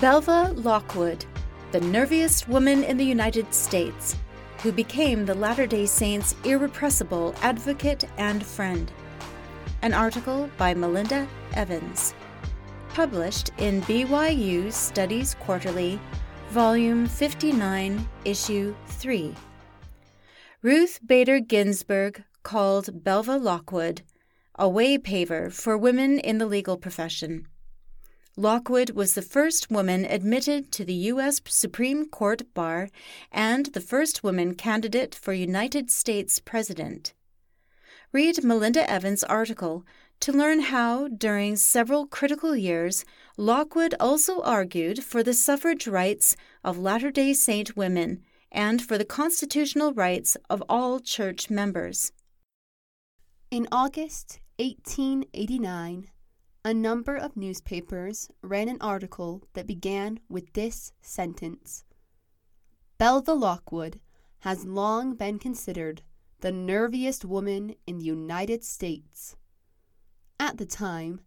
Belva Lockwood, the nerviest woman in the United States, who became the Latter day Saints' irrepressible advocate and friend. An article by Melinda Evans. Published in BYU Studies Quarterly, Volume 59, Issue 3. Ruth Bader Ginsburg called Belva Lockwood a way paver for women in the legal profession. Lockwood was the first woman admitted to the U.S. Supreme Court bar and the first woman candidate for United States President. Read Melinda Evans' article to learn how, during several critical years, Lockwood also argued for the suffrage rights of Latter day Saint women and for the constitutional rights of all church members. In August 1889, a number of newspapers ran an article that began with this sentence Belva Lockwood has long been considered the nerviest woman in the United States. At the time,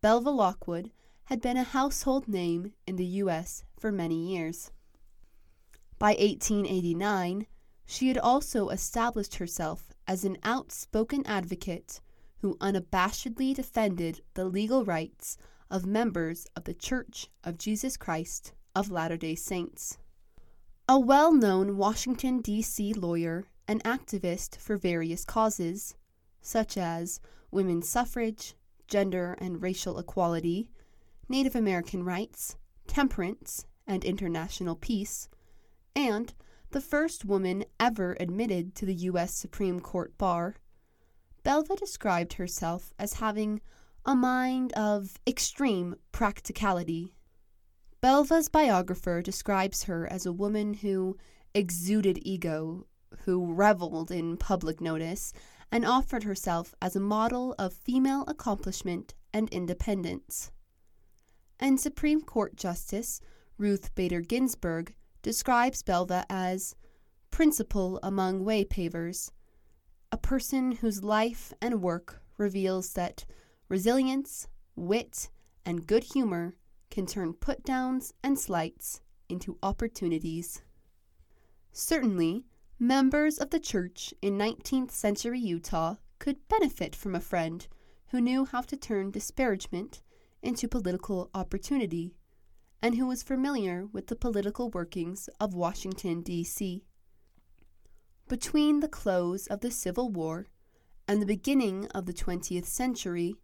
Belva Lockwood had been a household name in the U.S. for many years. By 1889, she had also established herself as an outspoken advocate who unabashedly defended the legal rights of members of the Church of Jesus Christ of Latter day Saints. A well known Washington, D.C. lawyer and activist for various causes, such as women's suffrage, gender and racial equality, Native American rights, temperance, and international peace, and the first woman ever admitted to the U.S. Supreme Court bar, Belva described herself as having a mind of extreme practicality. Belva's biographer describes her as a woman who exuded ego, who reveled in public notice, and offered herself as a model of female accomplishment and independence. And Supreme Court Justice Ruth Bader Ginsburg describes Belva as principal among way pavers, a person whose life and work reveals that resilience, wit, and good humor can turn put downs and slights into opportunities. Certainly, members of the church in 19th century Utah could benefit from a friend who knew how to turn disparagement into political opportunity and who was familiar with the political workings of Washington, D.C. Between the close of the Civil War and the beginning of the 20th century,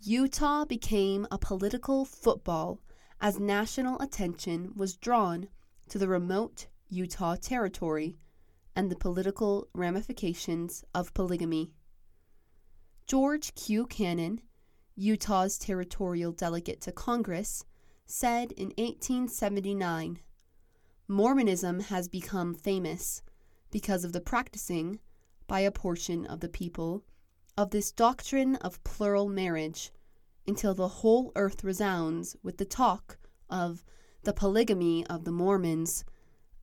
Utah became a political football as national attention was drawn to the remote Utah Territory and the political ramifications of polygamy. George Q. Cannon, Utah's territorial delegate to Congress, said in 1879 Mormonism has become famous because of the practicing, by a portion of the people, of this doctrine of plural marriage, until the whole earth resounds with the talk of the polygamy of the Mormons,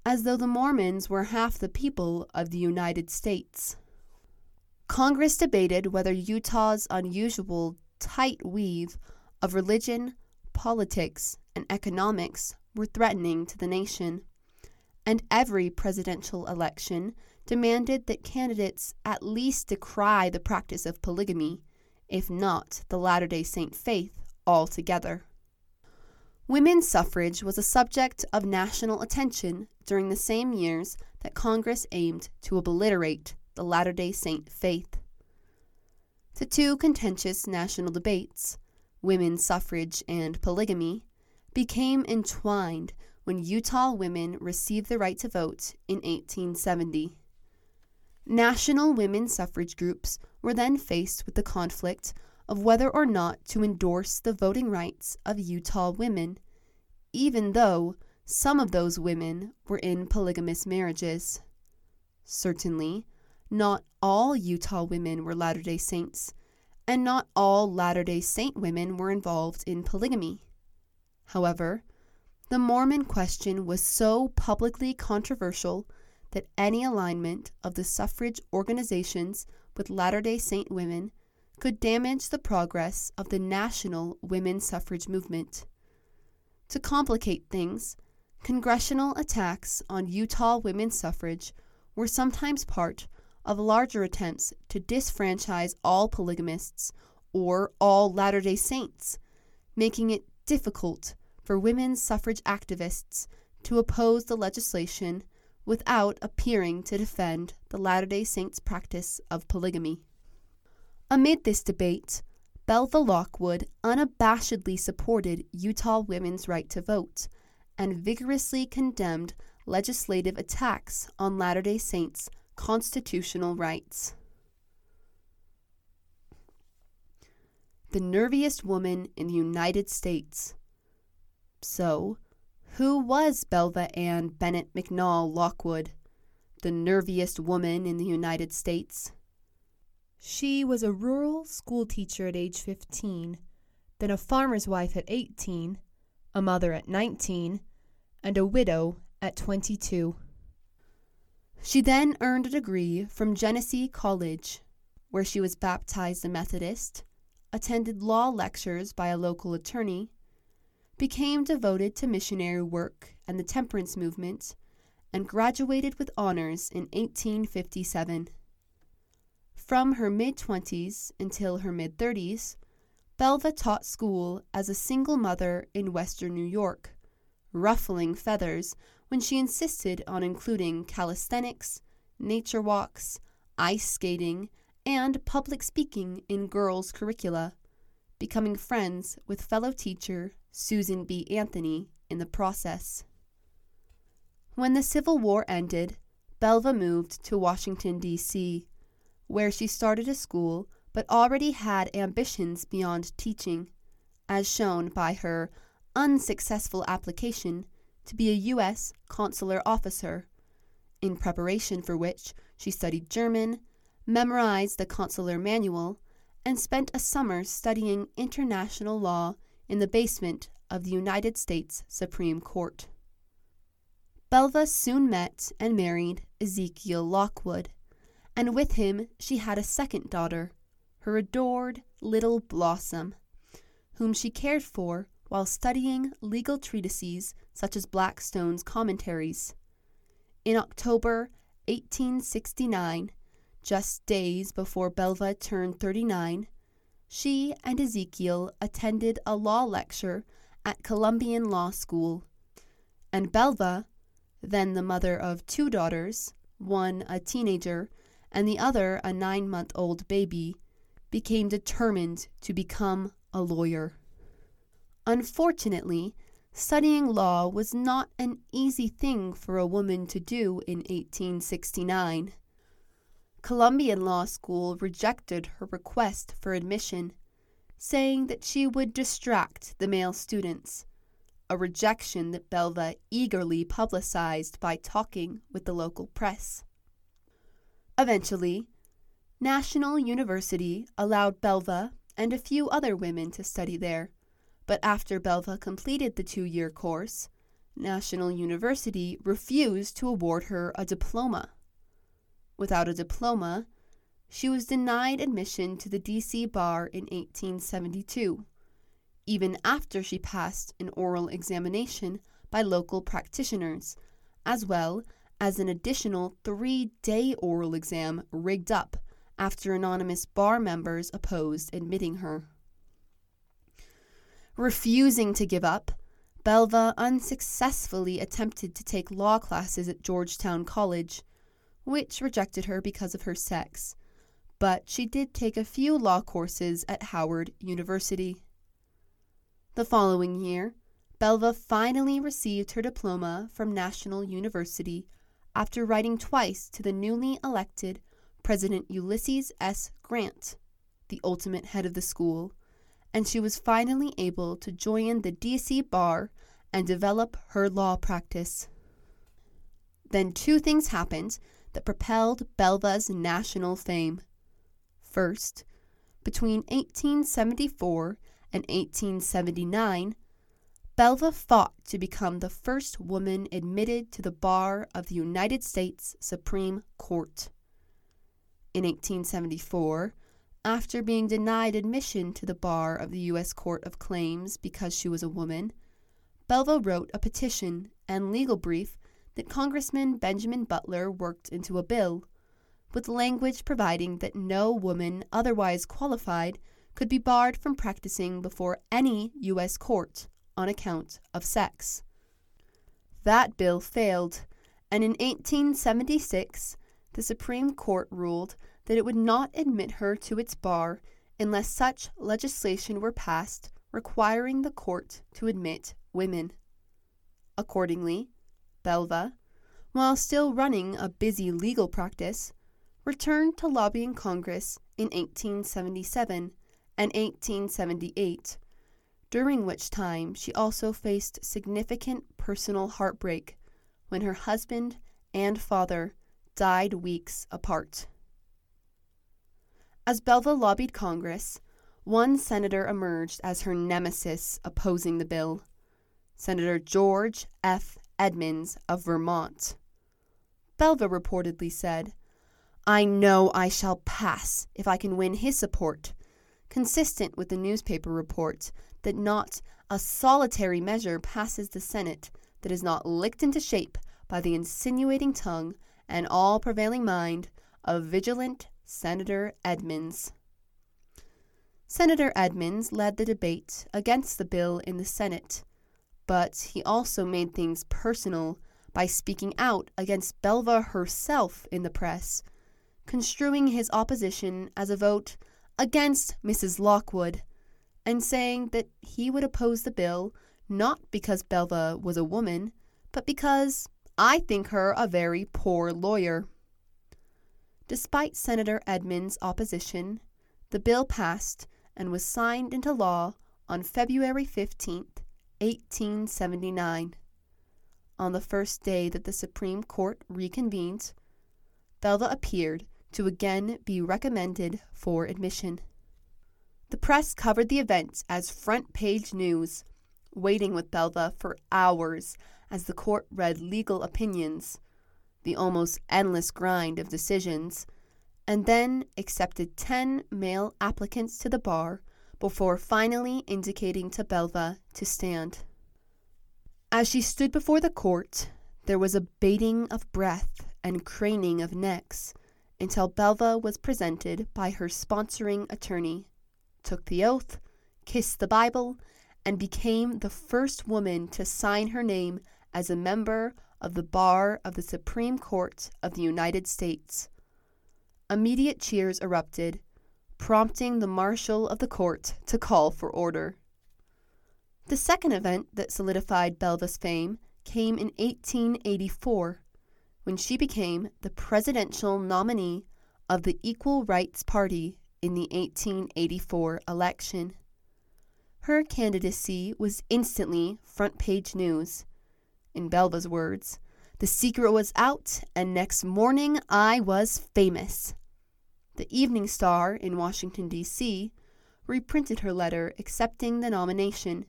as though the Mormons were half the people of the United States. Congress debated whether Utah's unusual tight weave of religion, politics, and economics were threatening to the nation and every presidential election demanded that candidates at least decry the practice of polygamy, if not the Latter day Saint faith altogether. Women's suffrage was a subject of national attention during the same years that Congress aimed to obliterate the Latter day Saint faith. The two contentious national debates, women's suffrage and polygamy, became entwined when Utah women received the right to vote in 1870. National women suffrage groups were then faced with the conflict of whether or not to endorse the voting rights of Utah women, even though some of those women were in polygamous marriages. Certainly, not all Utah women were Latter day Saints, and not all Latter day Saint women were involved in polygamy. However, the Mormon question was so publicly controversial that any alignment of the suffrage organizations with Latter day Saint women could damage the progress of the national women's suffrage movement. To complicate things, congressional attacks on Utah women's suffrage were sometimes part of larger attempts to disfranchise all polygamists or all Latter day Saints, making it difficult for women's suffrage activists to oppose the legislation without appearing to defend the Latter day Saints' practice of polygamy. Amid this debate, Belva Lockwood unabashedly supported Utah women's right to vote and vigorously condemned legislative attacks on Latter day Saints' constitutional rights. The nerviest woman in the United States. So, who was Belva Ann Bennett McNall Lockwood, the nerviest woman in the United States? She was a rural schoolteacher at age 15, then a farmer's wife at 18, a mother at 19, and a widow at 22. She then earned a degree from Genesee College, where she was baptized a Methodist, attended law lectures by a local attorney, became devoted to missionary work and the temperance movement, and graduated with honors in 1857. From her mid 20s until her mid 30s, Belva taught school as a single mother in western New York, ruffling feathers when she insisted on including calisthenics, nature walks, ice skating, and public speaking in girls' curricula, becoming friends with fellow teacher Susan B. Anthony in the process. When the Civil War ended, Belva moved to Washington, D.C., where she started a school but already had ambitions beyond teaching, as shown by her unsuccessful application to be a U.S. consular officer, in preparation for which she studied German, memorized the consular manual, and spent a summer studying international law in the basement of the United States Supreme Court. Belva soon met and married Ezekiel Lockwood, and with him she had a second daughter, her adored little Blossom, whom she cared for while studying legal treatises such as Blackstone's Commentaries. In October 1869, just days before Belva turned 39, she and Ezekiel attended a law lecture at Columbian Law School, and Belva, then the mother of two daughters, one a teenager and the other a nine month old baby, became determined to become a lawyer. Unfortunately, studying law was not an easy thing for a woman to do in 1869. Columbian Law School rejected her request for admission, saying that she would distract the male students, a rejection that Belva eagerly publicized by talking with the local press. Eventually, National University allowed Belva and a few other women to study there, but after Belva completed the two year course, National University refused to award her a diploma. Without a diploma, she was denied admission to the DC bar in 1872, even after she passed an oral examination by local practitioners, as well as an additional three day oral exam rigged up after anonymous bar members opposed admitting her. Refusing to give up, Belva unsuccessfully attempted to take law classes at Georgetown College, which rejected her because of her sex, but she did take a few law courses at Howard University. The following year, Belva finally received her diploma from National University after writing twice to the newly elected President Ulysses S. Grant, the ultimate head of the school, and she was finally able to join the DC bar and develop her law practice. Then two things happened that propelled Belva's national fame. First, between 1874 and 1879, Belva fought to become the first woman admitted to the bar of the United States Supreme Court. In 1874, after being denied admission to the bar of the U.S. Court of Claims because she was a woman, Belva wrote a petition and legal brief that Congressman Benjamin Butler worked into a bill, with language providing that no woman otherwise qualified could be barred from practicing before any U.S. court on account of sex. That bill failed, and in 1876 the Supreme Court ruled that it would not admit her to its bar unless such legislation were passed requiring the court to admit women. Accordingly, Belva, while still running a busy legal practice, returned to lobbying Congress in 1877 and 1878, during which time she also faced significant personal heartbreak when her husband and father died weeks apart. As Belva lobbied Congress, one senator emerged as her nemesis opposing the bill Senator George F. Edmunds of Vermont. Belva reportedly said, I know I shall pass if I can win his support, consistent with the newspaper report that not a solitary measure passes the Senate that is not licked into shape by the insinuating tongue and all prevailing mind of vigilant Senator Edmunds. Senator Edmunds led the debate against the bill in the Senate, but he also made things personal by speaking out against Belva herself in the press, construing his opposition as a vote against Mrs. Lockwood, and saying that he would oppose the bill not because Belva was a woman, but because I think her a very poor lawyer. Despite Senator Edmunds' opposition, the bill passed and was signed into law on February 15, 1879. On the first day that the Supreme Court reconvened, Belva appeared to again be recommended for admission. The press covered the event as front page news, waiting with Belva for hours as the court read legal opinions, the almost endless grind of decisions, and then accepted 10 male applicants to the bar before finally indicating to Belva to stand. As she stood before the court, there was a bating of breath and craning of necks until Belva was presented by her sponsoring attorney, took the oath, kissed the Bible, and became the first woman to sign her name as a member of the bar of the Supreme Court of the United States. Immediate cheers erupted, prompting the marshal of the court to call for order. The second event that solidified Belva's fame came in 1884, when she became the presidential nominee of the Equal Rights Party in the 1884 election. Her candidacy was instantly front page news in Belva's words, the secret was out, and next morning I was famous. The Evening Star in Washington, D.C., reprinted her letter accepting the nomination,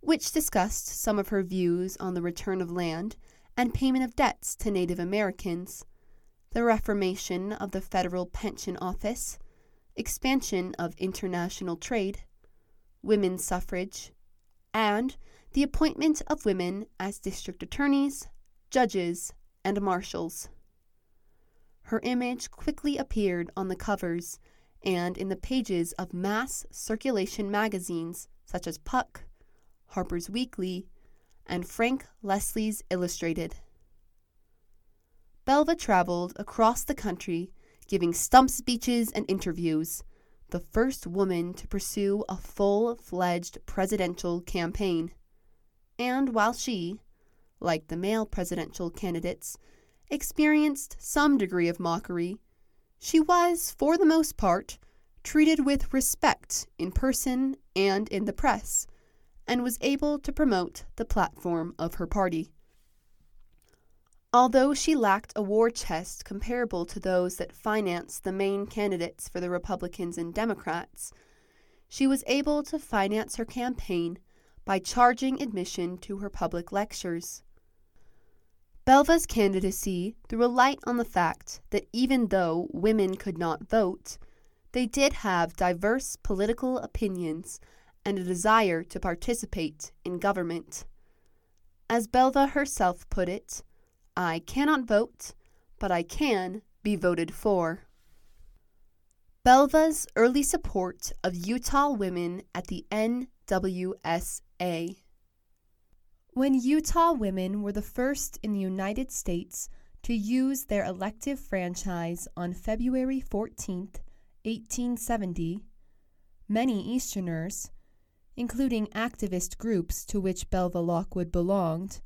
which discussed some of her views on the return of land and payment of debts to Native Americans, the reformation of the Federal Pension Office, expansion of international trade, women's suffrage, and the appointment of women as district attorneys, judges, and marshals. Her image quickly appeared on the covers and in the pages of mass circulation magazines such as Puck, Harper's Weekly, and Frank Leslie's Illustrated. Belva traveled across the country giving stump speeches and interviews, the first woman to pursue a full fledged presidential campaign and while she, like the male presidential candidates, experienced some degree of mockery, she was, for the most part, treated with respect in person and in the press, and was able to promote the platform of her party. Although she lacked a war chest comparable to those that financed the main candidates for the Republicans and Democrats, she was able to finance her campaign by charging admission to her public lectures. Belva's candidacy threw a light on the fact that even though women could not vote, they did have diverse political opinions and a desire to participate in government. As Belva herself put it, I cannot vote, but I can be voted for. Belva's early support of Utah women at the NWSA. When Utah women were the first in the United States to use their elective franchise on February 14, 1870, many Easterners, including activist groups to which Belva Lockwood belonged,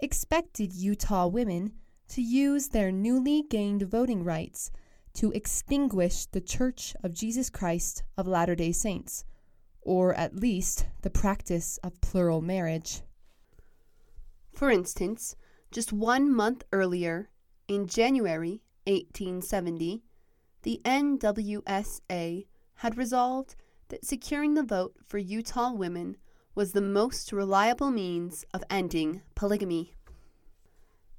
expected Utah women to use their newly gained voting rights to extinguish the Church of Jesus Christ of Latter day Saints, or at least the practice of plural marriage. For instance, just one month earlier, in January 1870, the NWSA had resolved that securing the vote for Utah women was the most reliable means of ending polygamy.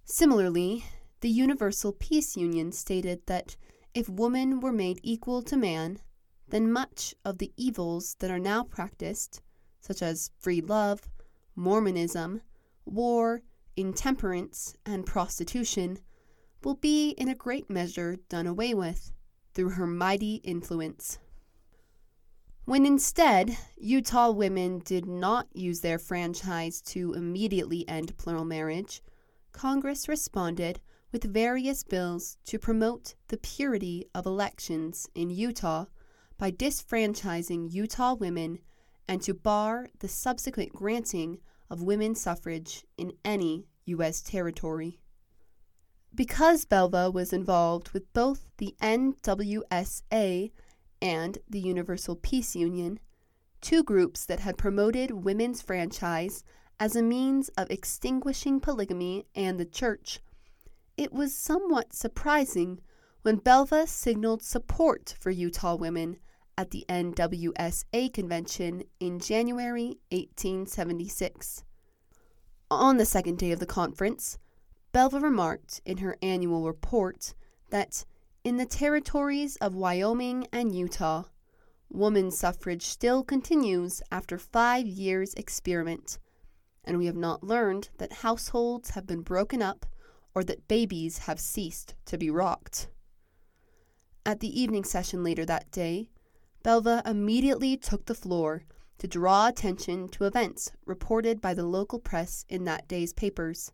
Similarly, the Universal Peace Union stated that if woman were made equal to man, then much of the evils that are now practiced, such as free love, Mormonism, war, intemperance, and prostitution, will be in a great measure done away with through her mighty influence. When instead, Utah women did not use their franchise to immediately end plural marriage, Congress responded with various bills to promote the purity of elections in Utah by disfranchising Utah women and to bar the subsequent granting of women's suffrage in any U.S. territory. Because Belva was involved with both the NWSA and the Universal Peace Union, two groups that had promoted women's franchise as a means of extinguishing polygamy and the church, it was somewhat surprising when Belva signaled support for Utah women at the NWSA convention in January 1876. On the second day of the conference, Belva remarked in her annual report that in the territories of Wyoming and Utah, woman suffrage still continues after five years' experiment, and we have not learned that households have been broken up or that babies have ceased to be rocked. At the evening session later that day, Belva immediately took the floor to draw attention to events reported by the local press in that day's papers.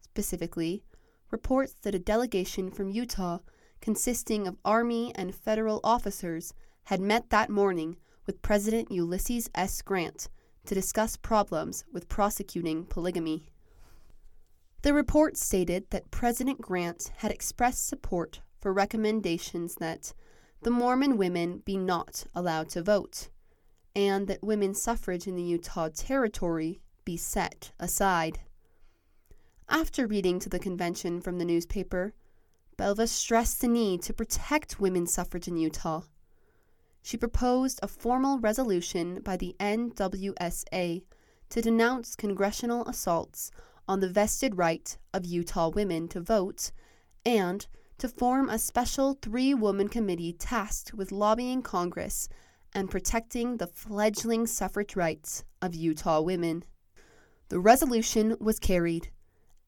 Specifically, reports that a delegation from Utah consisting of Army and federal officers, had met that morning with President Ulysses S. Grant to discuss problems with prosecuting polygamy. The report stated that President Grant had expressed support for recommendations that the Mormon women be not allowed to vote, and that women's suffrage in the Utah Territory be set aside. After reading to the convention from the newspaper, Belva stressed the need to protect women's suffrage in Utah. She proposed a formal resolution by the NWSA to denounce congressional assaults on the vested right of Utah women to vote and to form a special three woman committee tasked with lobbying Congress and protecting the fledgling suffrage rights of Utah women. The resolution was carried,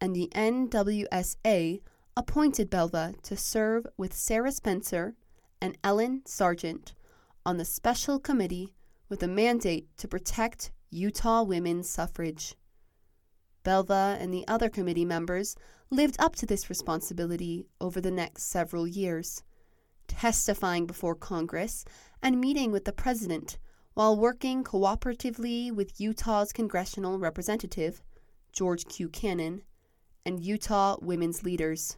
and the NWSA appointed Belva to serve with Sarah Spencer and Ellen Sargent on the special committee with a mandate to protect Utah women's suffrage. Belva and the other committee members lived up to this responsibility over the next several years, testifying before Congress and meeting with the President while working cooperatively with Utah's congressional representative, George Q. Cannon, and Utah women's leaders.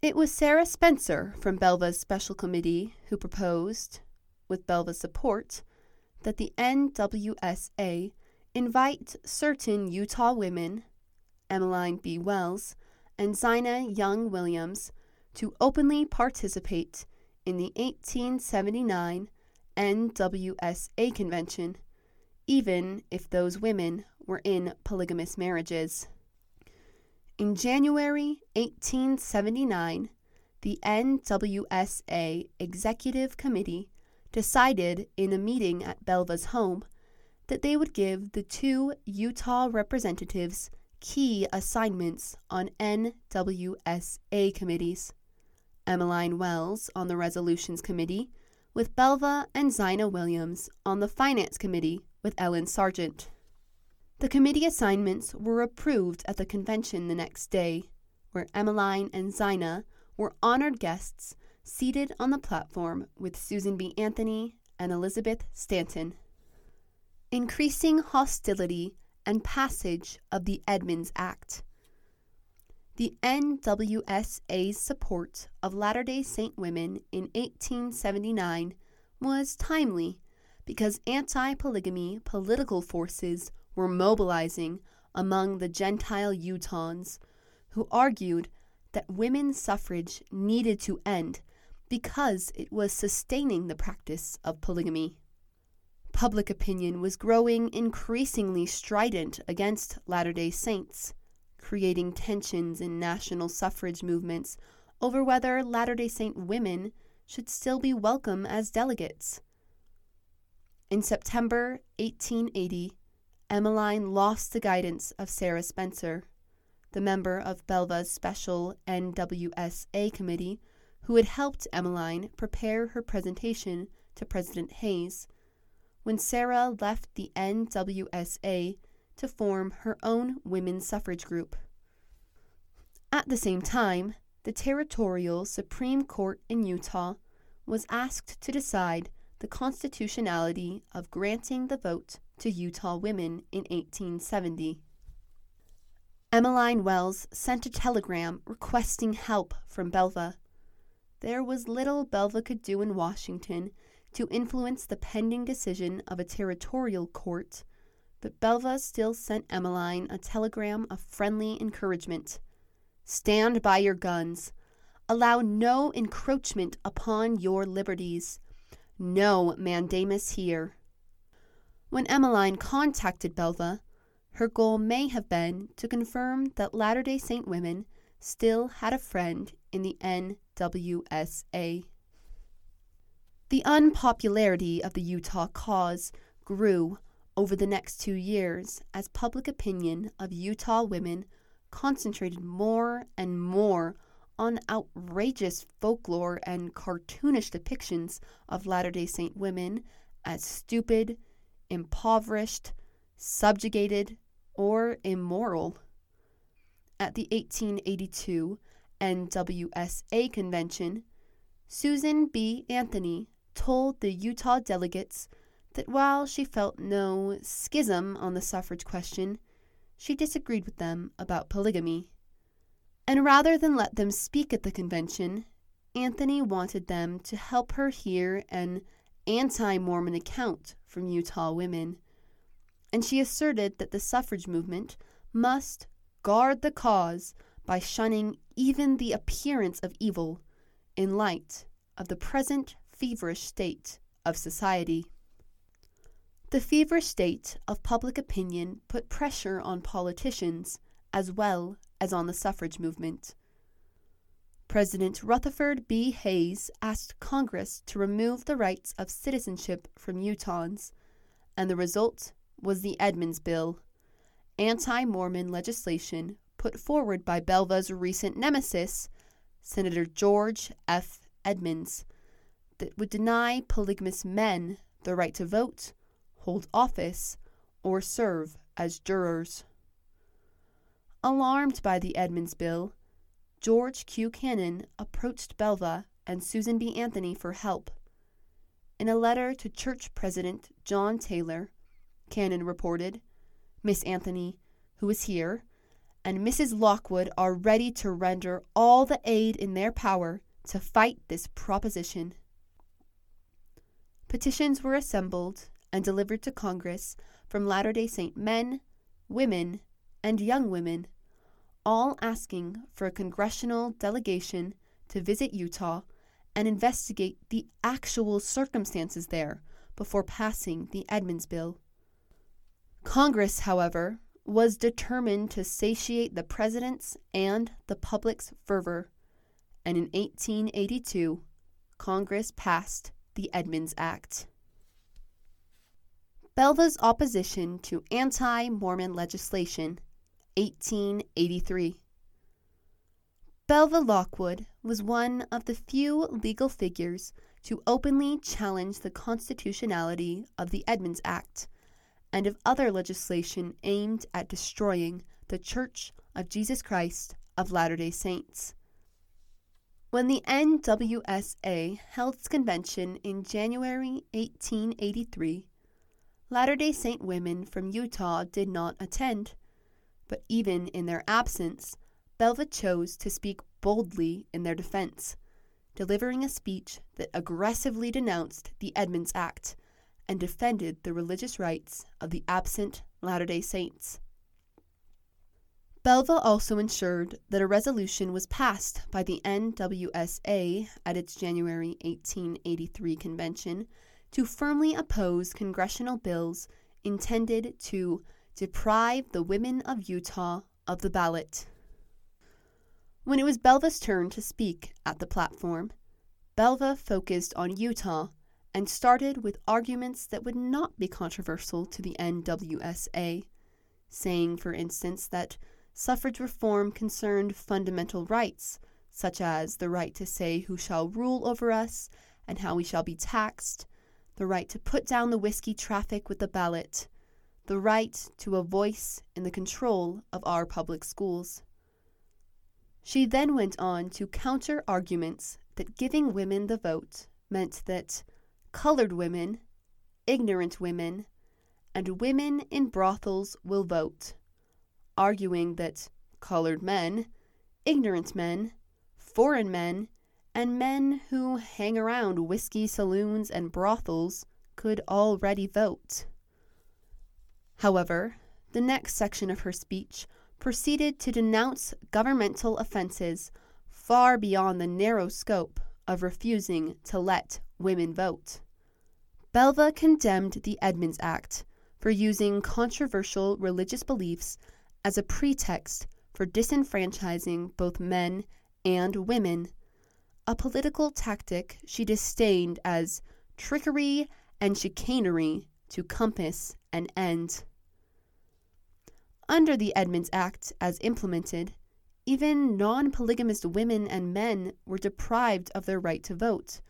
It was Sarah Spencer from Belva's special committee who proposed, with Belva's support, that the NWSA invite certain Utah women, Emmeline B. Wells and Zina Young Williams, to openly participate in the 1879 NWSA convention, even if those women were in polygamous marriages. In January 1879, the NWSA Executive Committee decided in a meeting at Belva's home that they would give the two Utah representatives key assignments on NWSA committees. Emmeline Wells on the Resolutions Committee, with Belva and Zina Williams on the Finance Committee with Ellen Sargent. The committee assignments were approved at the convention the next day, where Emmeline and Zina were honored guests seated on the platform with Susan B. Anthony and Elizabeth Stanton. Increasing hostility and passage of the Edmunds Act. The NWSA's support of Latter day Saint women in 1879 was timely because anti polygamy political forces were mobilizing among the Gentile Utahns, who argued that women's suffrage needed to end because it was sustaining the practice of polygamy. Public opinion was growing increasingly strident against Latter day Saints, creating tensions in national suffrage movements over whether Latter day Saint women should still be welcome as delegates. In September 1880, Emmeline lost the guidance of Sarah Spencer, the member of Belva's special NWSA committee who had helped Emmeline prepare her presentation to President Hayes when Sarah left the NWSA to form her own women's suffrage group. At the same time, the Territorial Supreme Court in Utah was asked to decide the constitutionality of granting the vote to Utah women in 1870. Emmeline Wells sent a telegram requesting help from Belva. There was little Belva could do in Washington to influence the pending decision of a territorial court, but Belva still sent Emmeline a telegram of friendly encouragement. Stand by your guns. Allow no encroachment upon your liberties. No mandamus here. When Emmeline contacted Belva, her goal may have been to confirm that Latter day Saint women still had a friend in the NWSA. The unpopularity of the Utah cause grew over the next two years as public opinion of Utah women concentrated more and more on outrageous folklore and cartoonish depictions of Latter day Saint women as stupid, impoverished, subjugated, or immoral. At the 1882 NWSA convention, Susan B. Anthony told the Utah delegates that while she felt no schism on the suffrage question, she disagreed with them about polygamy. And rather than let them speak at the convention, Anthony wanted them to help her hear an anti Mormon account from Utah women. And she asserted that the suffrage movement must guard the cause by shunning even the appearance of evil in light of the present feverish state of society. The feverish state of public opinion put pressure on politicians as well as on the suffrage movement. President Rutherford B. Hayes asked Congress to remove the rights of citizenship from Utahns, and the result was the Edmunds Bill, anti Mormon legislation put forward by Belva's recent nemesis, Senator George F. Edmunds that would deny polygamous men the right to vote, hold office, or serve as jurors. Alarmed by the Edmunds Bill, George Q. Cannon approached Belva and Susan B. Anthony for help. In a letter to church president John Taylor, Cannon reported Miss Anthony, who is here, and Mrs. Lockwood are ready to render all the aid in their power to fight this proposition. Petitions were assembled and delivered to Congress from Latter day Saint men, women, and young women, all asking for a congressional delegation to visit Utah and investigate the actual circumstances there before passing the Edmunds Bill. Congress, however, was determined to satiate the president's and the public's fervor, and in 1882, Congress passed the Edmunds Act. Belva's opposition to anti Mormon legislation, 1883. Belva Lockwood was one of the few legal figures to openly challenge the constitutionality of the Edmunds Act and of other legislation aimed at destroying the Church of Jesus Christ of Latter day Saints. When the NWSA held its convention in January 1883, Latter day Saint women from Utah did not attend, but even in their absence, Belva chose to speak boldly in their defense, delivering a speech that aggressively denounced the Edmunds Act and defended the religious rights of the absent Latter day Saints. Belva also ensured that a resolution was passed by the NWSA at its January 1883 convention to firmly oppose congressional bills intended to deprive the women of Utah of the ballot. When it was Belva's turn to speak at the platform, Belva focused on Utah and started with arguments that would not be controversial to the NWSA, saying, for instance, that suffrage reform concerned fundamental rights, such as the right to say who shall rule over us and how we shall be taxed, the right to put down the whiskey traffic with the ballot, the right to a voice in the control of our public schools. She then went on to counter arguments that giving women the vote meant that colored women, ignorant women, and women in brothels will vote, arguing that colored men, ignorant men, foreign men, and men who hang around whiskey saloons and brothels could already vote. However, the next section of her speech proceeded to denounce governmental offenses far beyond the narrow scope of refusing to let women vote. Belva condemned the Edmunds Act for using controversial religious beliefs as a pretext for disenfranchising both men and women, a political tactic she disdained as trickery and chicanery to compass an end. Under the Edmunds Act, as implemented, even non polygamous women and men were deprived of their right to vote,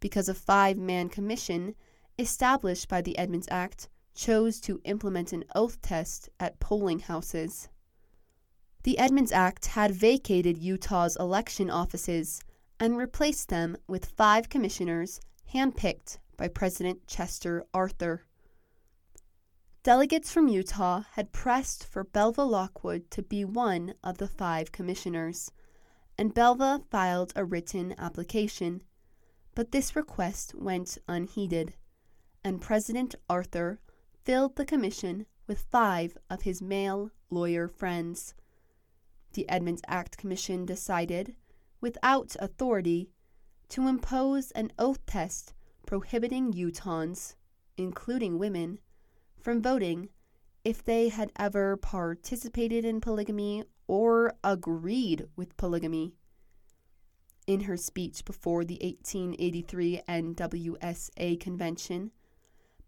because a five man commission established by the Edmunds Act chose to implement an oath test at polling houses. The Edmunds Act had vacated Utah's election offices and replaced them with five commissioners handpicked by President Chester Arthur. Delegates from Utah had pressed for Belva Lockwood to be one of the five commissioners, and Belva filed a written application. But this request went unheeded, and President Arthur filled the commission with five of his male lawyer friends. The Edmunds Act Commission decided, without authority, to impose an oath test prohibiting Utahns, including women, from voting if they had ever participated in polygamy or agreed with polygamy. In her speech before the 1883 NWSA convention,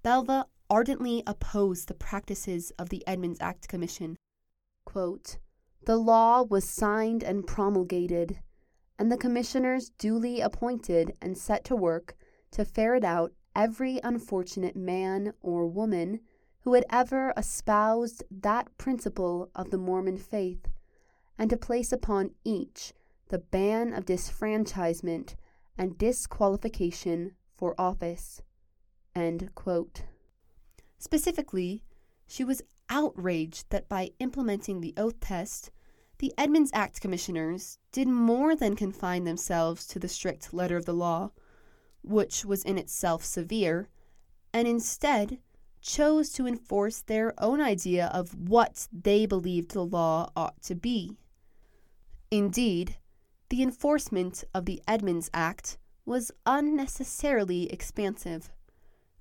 Belva ardently opposed the practices of the Edmunds Act Commission. Quote, the law was signed and promulgated, and the commissioners duly appointed and set to work to ferret out every unfortunate man or woman who had ever espoused that principle of the Mormon faith, and to place upon each the ban of disfranchisement and disqualification for office. Specifically, she was outraged that by implementing the oath test, the Edmunds Act commissioners did more than confine themselves to the strict letter of the law, which was in itself severe, and instead chose to enforce their own idea of what they believed the law ought to be. Indeed, the enforcement of the Edmunds Act was unnecessarily expansive,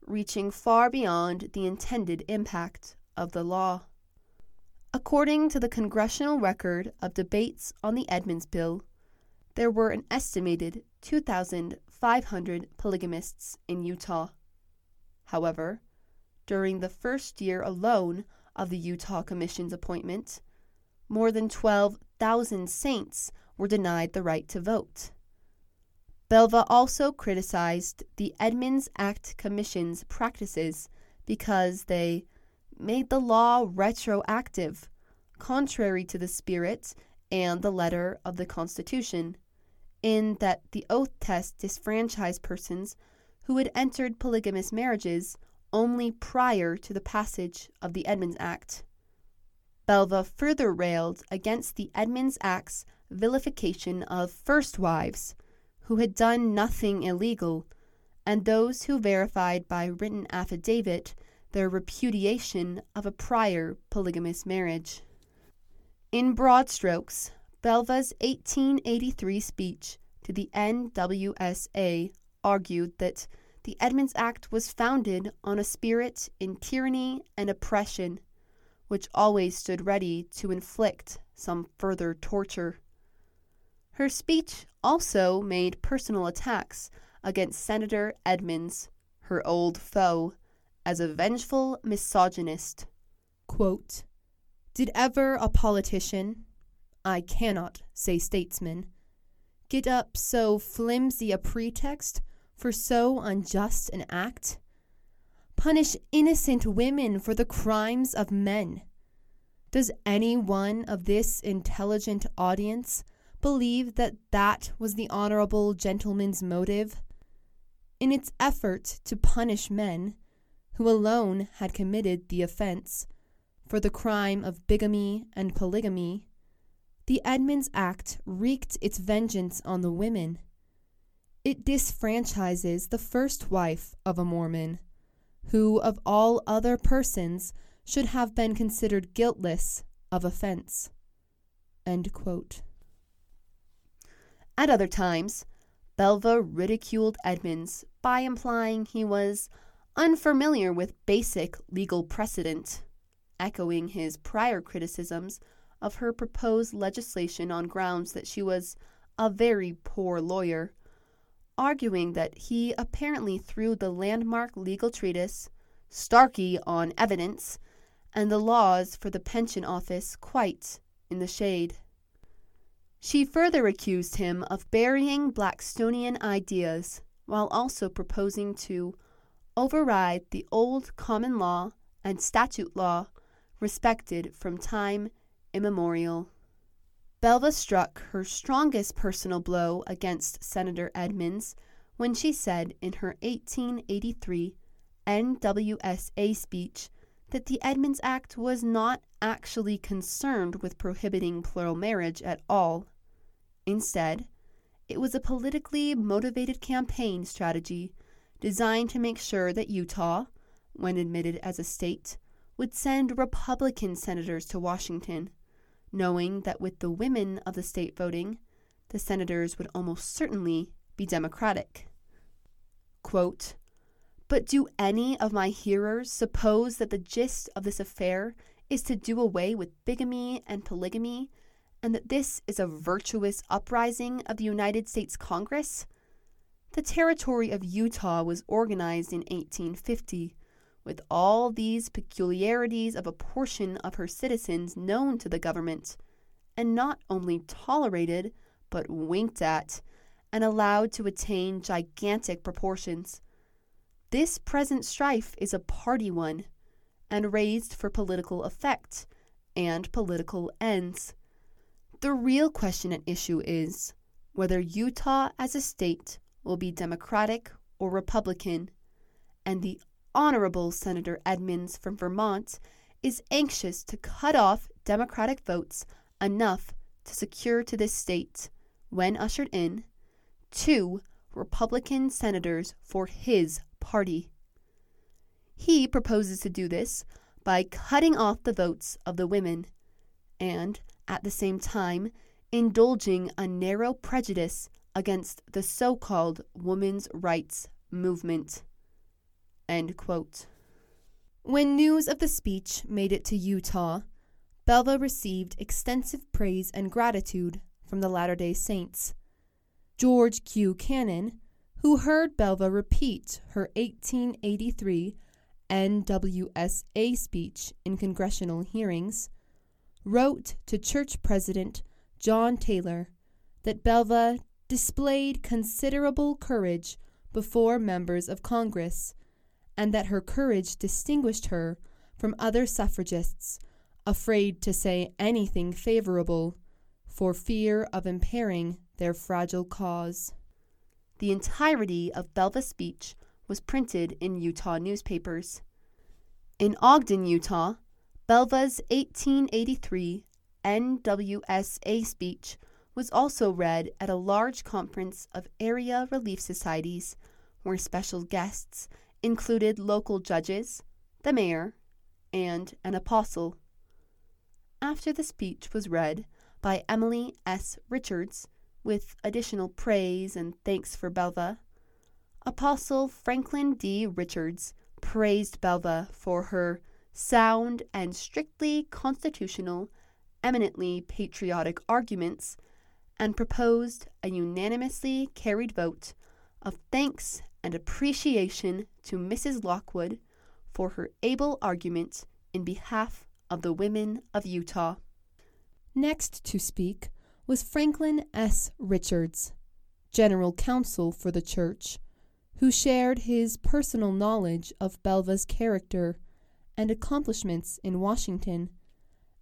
reaching far beyond the intended impact of the law. According to the congressional record of debates on the Edmunds Bill, there were an estimated 2,500 polygamists in Utah. However, during the first year alone of the Utah Commission's appointment, more than 12,000 saints were denied the right to vote. Belva also criticized the Edmunds Act Commission's practices because they made the law retroactive, contrary to the spirit and the letter of the Constitution, in that the oath test disfranchised persons who had entered polygamous marriages only prior to the passage of the Edmunds Act. Belva further railed against the Edmunds Act's vilification of first wives who had done nothing illegal, and those who verified by written affidavit their repudiation of a prior polygamous marriage. In broad strokes, Belva's 1883 speech to the NWSA argued that the Edmunds Act was founded on a spirit in tyranny and oppression, which always stood ready to inflict some further torture. Her speech also made personal attacks against Senator Edmunds, her old foe, as a vengeful misogynist. Quote, Did ever a politician, I cannot say statesman, get up so flimsy a pretext for so unjust an act? Punish innocent women for the crimes of men? Does any one of this intelligent audience believe that that was the honorable gentleman's motive? In its effort to punish men, who alone had committed the offense, for the crime of bigamy and polygamy, the Edmunds Act wreaked its vengeance on the women. It disfranchises the first wife of a Mormon, who of all other persons should have been considered guiltless of offense. At other times, Belva ridiculed Edmunds by implying he was unfamiliar with basic legal precedent, echoing his prior criticisms of her proposed legislation on grounds that she was a very poor lawyer, arguing that he apparently threw the landmark legal treatise, Starkie on Evidence, and the laws for the pension office quite in the shade. She further accused him of burying Blackstonian ideas while also proposing to override the old common law and statute law respected from time immemorial. Belva struck her strongest personal blow against Senator Edmunds when she said in her 1883 NWSA speech that the Edmunds Act was not actually concerned with prohibiting plural marriage at all. Instead, it was a politically motivated campaign strategy designed to make sure that Utah, when admitted as a state, would send Republican senators to Washington, knowing that with the women of the state voting, the senators would almost certainly be Democratic. Quote, but do any of my hearers suppose that the gist of this affair is to do away with bigamy and polygamy, and that this is a virtuous uprising of the United States Congress? The territory of Utah was organized in 1850, with all these peculiarities of a portion of her citizens known to the government, and not only tolerated, but winked at, and allowed to attain gigantic proportions. This present strife is a party one, and raised for political effect and political ends. The real question at issue is whether Utah as a state will be Democratic or Republican, and the Honorable Senator Edmunds from Vermont is anxious to cut off Democratic votes enough to secure to this state, when ushered in, two Republican senators for his party. He proposes to do this by cutting off the votes of the women and, at the same time, indulging a narrow prejudice against the so called women's rights movement. When news of the speech made it to Utah, Belva received extensive praise and gratitude from the Latter day Saints. George Q. Cannon, who heard Belva repeat her 1883 NWSA speech in congressional hearings, wrote to church president John Taylor that Belva displayed considerable courage before members of Congress, and that her courage distinguished her from other suffragists afraid to say anything favorable for fear of impairing their fragile cause. The entirety of Belva's speech was printed in Utah newspapers. In Ogden, Utah, Belva's 1883 NWSA speech was also read at a large conference of area relief societies where special guests included local judges, the mayor, and an apostle. After the speech was read by Emily S. Richards, with additional praise and thanks for Belva, Apostle Franklin D. Richards praised Belva for her sound and strictly constitutional, eminently patriotic arguments and proposed a unanimously carried vote of thanks and appreciation to Mrs. Lockwood for her able argument in behalf of the women of Utah. Next to speak was Franklin S. Richards, General Counsel for the Church, who shared his personal knowledge of Belva's character and accomplishments in Washington,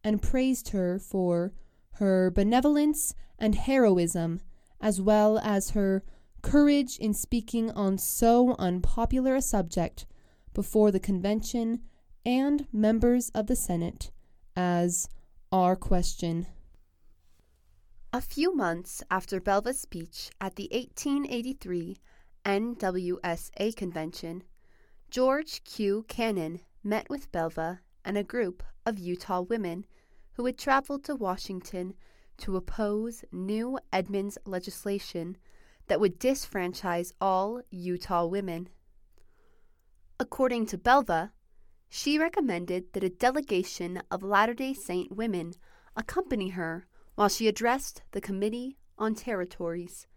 and praised her for her benevolence and heroism, as well as her courage in speaking on so unpopular a subject before the convention and members of the Senate as our question. A few months after Belva's speech at the 1883 NWSA convention, George Q. Cannon met with Belva and a group of Utah women who had traveled to Washington to oppose new Edmunds legislation that would disfranchise all Utah women. According to Belva, she recommended that a delegation of Latter day Saint women accompany her while she addressed the Committee on Territories.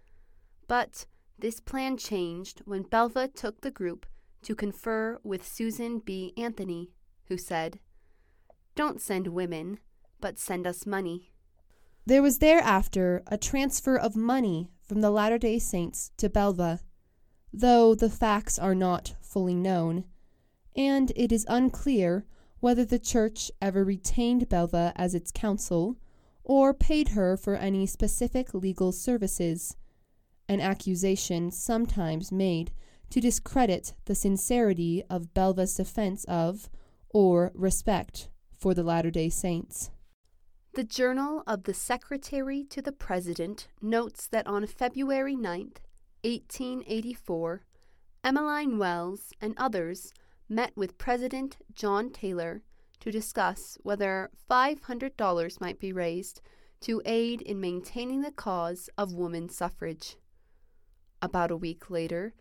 But this plan changed when Belva took the group to confer with Susan B. Anthony, who said, Don't send women, but send us money. There was thereafter a transfer of money from the Latter day Saints to Belva, though the facts are not fully known, and it is unclear whether the Church ever retained Belva as its counsel or paid her for any specific legal services, an accusation sometimes made to discredit the sincerity of Belva's defense of or respect for the Latter day Saints. The Journal of the Secretary to the President notes that on February 9, 1884, Emmeline Wells and others met with President John Taylor to discuss whether $500 might be raised to aid in maintaining the cause of woman suffrage. About a week later,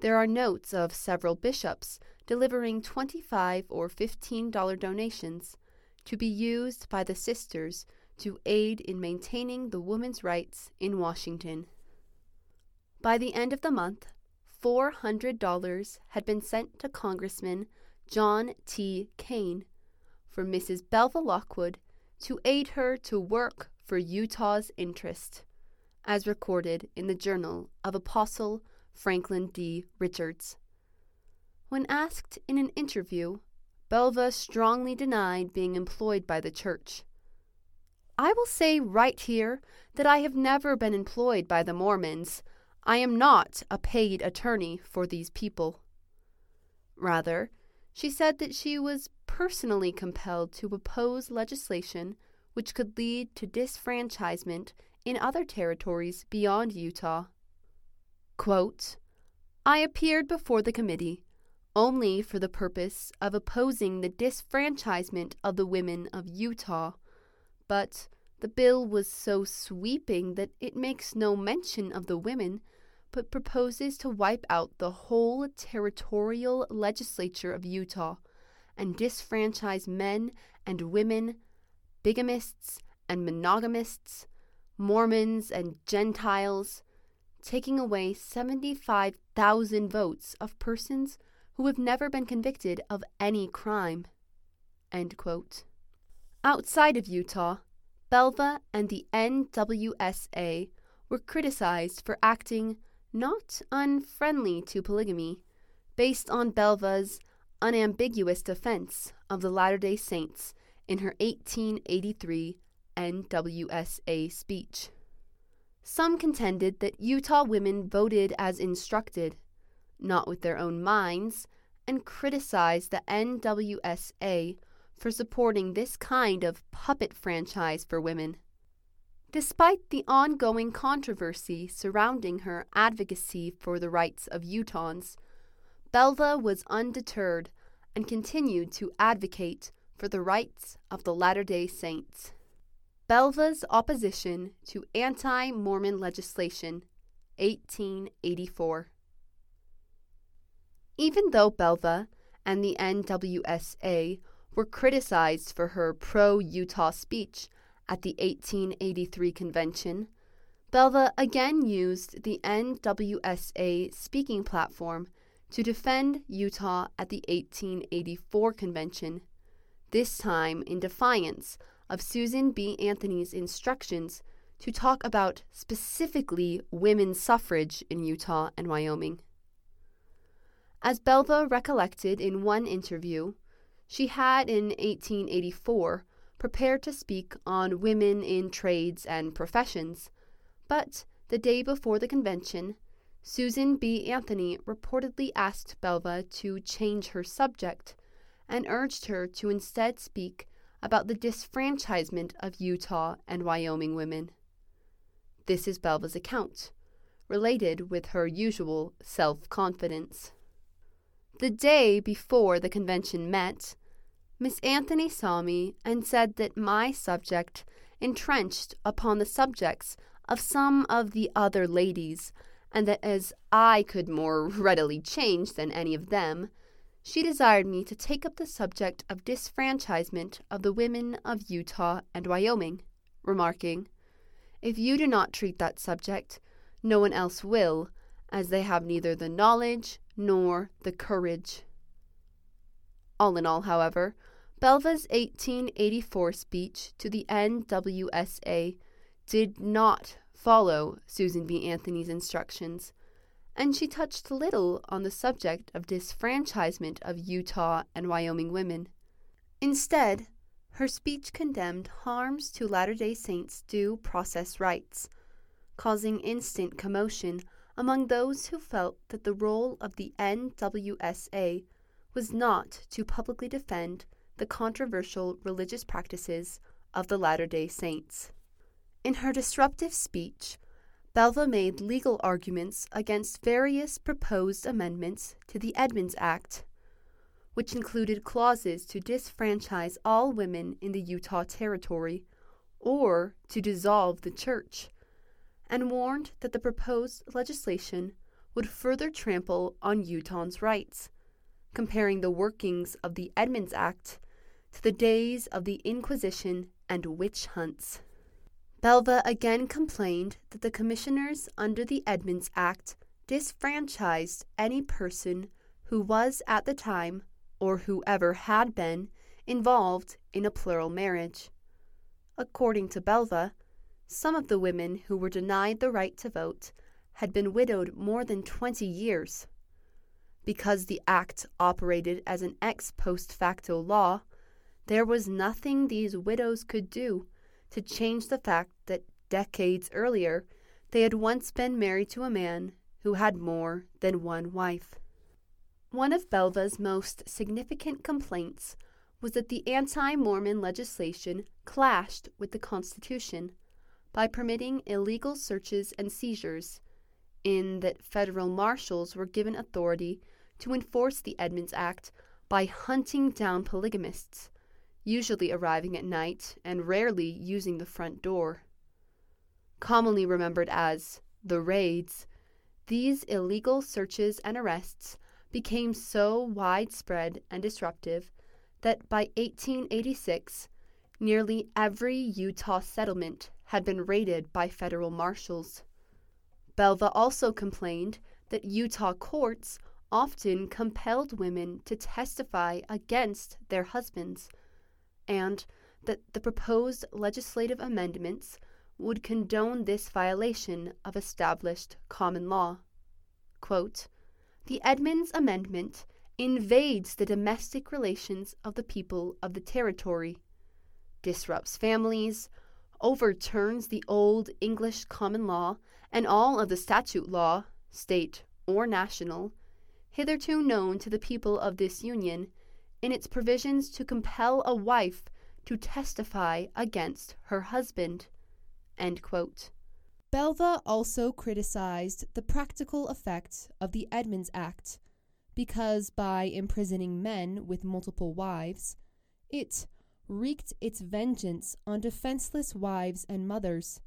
there are notes of several bishops delivering 25 or $15 donations to be used by the sisters to aid in maintaining the women's rights in Washington. By the end of the month, $400 had been sent to Congressman John T. Caine for Mrs. Belva Lockwood to aid her to work for Utah's interest, as recorded in the Journal of Apostle Franklin D. Richards. When asked in an interview, Belva strongly denied being employed by the church. I will say right here that I have never been employed by the Mormons. I am not a paid attorney for these people. Rather, she said that she was personally compelled to oppose legislation which could lead to disfranchisement in other territories beyond Utah. Quote, I appeared before the committee only for the purpose of opposing the disfranchisement of the women of Utah, but the bill was so sweeping that it makes no mention of the women, but proposes to wipe out the whole territorial legislature of Utah and disfranchise men and women, bigamists and monogamists, Mormons and Gentiles, taking away 75,000 votes of persons who have never been convicted of any crime. Outside of Utah, Belva and the NWSA were criticized for acting not unfriendly to polygamy, based on Belva's unambiguous defense of the Latter day Saints in her 1883 NWSA speech. Some contended that Utah women voted as instructed, not with their own minds, and criticized the NWSA for supporting this kind of puppet franchise for women. Despite the ongoing controversy surrounding her advocacy for the rights of Utahns, Belva was undeterred and continued to advocate for the rights of the Latter day Saints. Belva's opposition to anti Mormon legislation, 1884. Even though Belva and the NWSA were criticized for her pro Utah speech at the 1883 convention, Belva again used the NWSA speaking platform to defend Utah at the 1884 convention, this time in defiance of Susan B. Anthony's instructions to talk about specifically women's suffrage in Utah and Wyoming. As Belva recollected in one interview, she had in 1884 prepared to speak on women in trades and professions, but the day before the convention, Susan B. Anthony reportedly asked Belva to change her subject and urged her to instead speak about the disfranchisement of Utah and Wyoming women. This is Belva's account, related with her usual self confidence. The day before the convention met, Miss Anthony saw me and said that my subject entrenched upon the subjects of some of the other ladies and that as I could more readily change than any of them, she desired me to take up the subject of disfranchisement of the women of Utah and Wyoming, remarking, If you do not treat that subject, no one else will, as they have neither the knowledge nor the courage. All in all, however, Belva's 1884 speech to the NWSA did not follow Susan B. Anthony's instructions, and she touched little on the subject of disfranchisement of Utah and Wyoming women. Instead, her speech condemned harms to Latter day Saints' due process rights, causing instant commotion among those who felt that the role of the NWSA was not to publicly defend the controversial religious practices of the Latter day Saints. In her disruptive speech, Belva made legal arguments against various proposed amendments to the Edmunds Act, which included clauses to disfranchise all women in the Utah Territory or to dissolve the church, and warned that the proposed legislation would further trample on Utahns' rights, comparing the workings of the Edmunds Act to the days of the Inquisition and witch hunts. Belva again complained that the commissioners under the Edmunds Act disfranchised any person who was at the time, or who ever had been, involved in a plural marriage. According to Belva, some of the women who were denied the right to vote had been widowed more than 20 years. Because the act operated as an ex post facto law, there was nothing these widows could do to change the fact that decades earlier they had once been married to a man who had more than one wife. One of Belva's most significant complaints was that the anti Mormon legislation clashed with the Constitution by permitting illegal searches and seizures, in that federal marshals were given authority to enforce the Edmunds Act by hunting down polygamists usually arriving at night and rarely using the front door. Commonly remembered as the raids, these illegal searches and arrests became so widespread and disruptive that by 1886, nearly every Utah settlement had been raided by federal marshals. Belva also complained that Utah courts often compelled women to testify against their husbands, and that the proposed legislative amendments would condone this violation of established common law. Quote, the Edmunds Amendment invades the domestic relations of the people of the territory, disrupts families, overturns the old English common law and all of the statute law, state or national, hitherto known to the people of this Union, in its provisions to compel a wife to testify against her husband. Belva also criticized the practical effect of the Edmunds Act because by imprisoning men with multiple wives, it wreaked its vengeance on defenseless wives and mothers,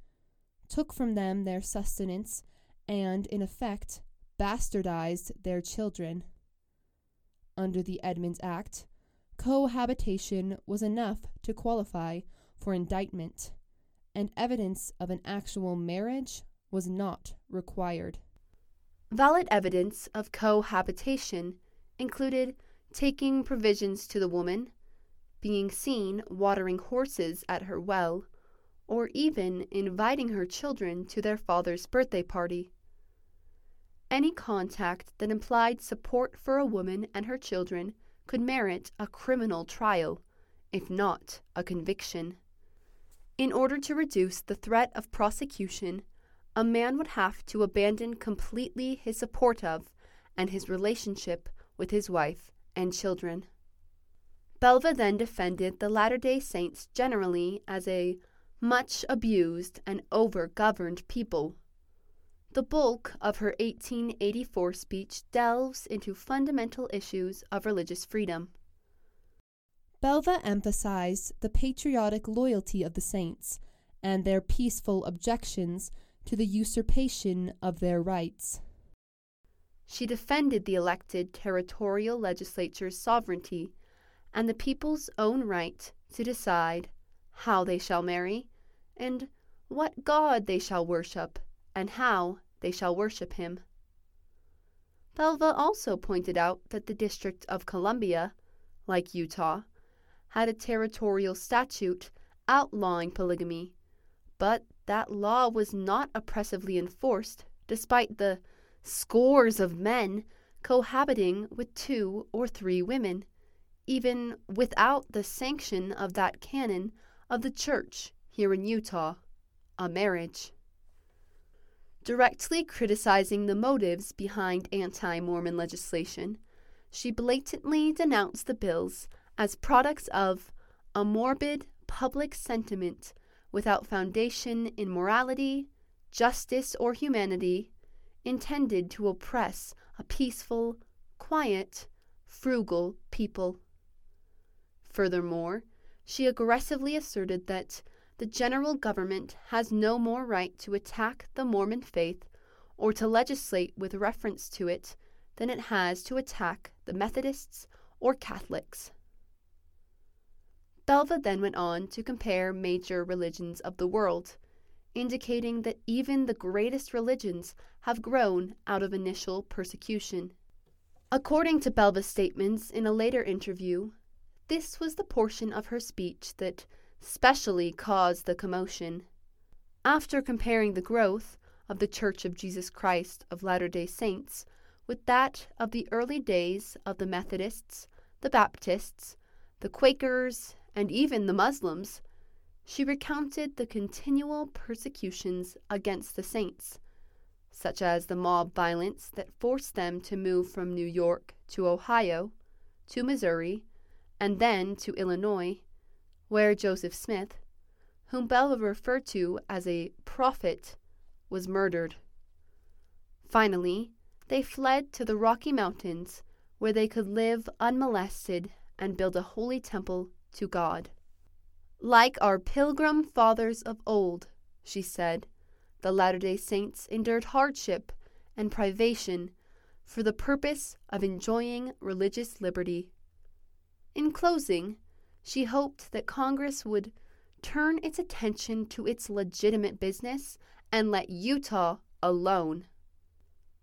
took from them their sustenance, and, in effect, bastardized their children. Under the Edmunds Act, cohabitation was enough to qualify for indictment, and evidence of an actual marriage was not required. Valid evidence of cohabitation included taking provisions to the woman, being seen watering horses at her well, or even inviting her children to their father's birthday party. Any contact that implied support for a woman and her children could merit a criminal trial, if not a conviction. In order to reduce the threat of prosecution, a man would have to abandon completely his support of and his relationship with his wife and children. Belva then defended the Latter day Saints generally as a much abused and over governed people. The bulk of her 1884 speech delves into fundamental issues of religious freedom. Belva emphasized the patriotic loyalty of the saints and their peaceful objections to the usurpation of their rights. She defended the elected territorial legislature's sovereignty and the people's own right to decide how they shall marry and what God they shall worship and how they shall worship him. Belva also pointed out that the District of Columbia, like Utah, had a territorial statute outlawing polygamy, but that law was not oppressively enforced despite the scores of men cohabiting with two or three women, even without the sanction of that canon of the church here in Utah, a marriage. Directly criticizing the motives behind anti Mormon legislation, she blatantly denounced the bills as products of a morbid public sentiment without foundation in morality, justice, or humanity, intended to oppress a peaceful, quiet, frugal people. Furthermore, she aggressively asserted that the general government has no more right to attack the Mormon faith or to legislate with reference to it than it has to attack the Methodists or Catholics. Belva then went on to compare major religions of the world, indicating that even the greatest religions have grown out of initial persecution. According to Belva's statements in a later interview, this was the portion of her speech that specially caused the commotion. After comparing the growth of the Church of Jesus Christ of Latter day Saints with that of the early days of the Methodists, the Baptists, the Quakers, and even the Muslims, she recounted the continual persecutions against the saints, such as the mob violence that forced them to move from New York to Ohio, to Missouri, and then to Illinois, where Joseph Smith, whom Belva referred to as a prophet, was murdered. Finally, they fled to the Rocky Mountains, where they could live unmolested and build a holy temple to God. Like our pilgrim fathers of old, she said, the Latter day Saints endured hardship and privation for the purpose of enjoying religious liberty. In closing, she hoped that Congress would turn its attention to its legitimate business and let Utah alone.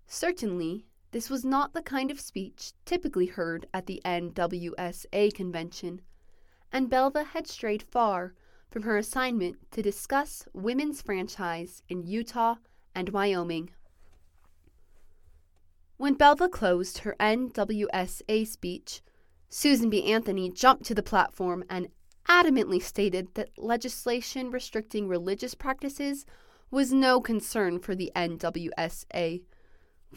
Certainly, This was not the kind of speech typically heard at the NWSA convention, and Belva had strayed far from her assignment to discuss women's franchise in Utah and Wyoming. When Belva closed her NWSA speech, Susan B. Anthony jumped to the platform and adamantly stated that legislation restricting religious practices was no concern for the NWSA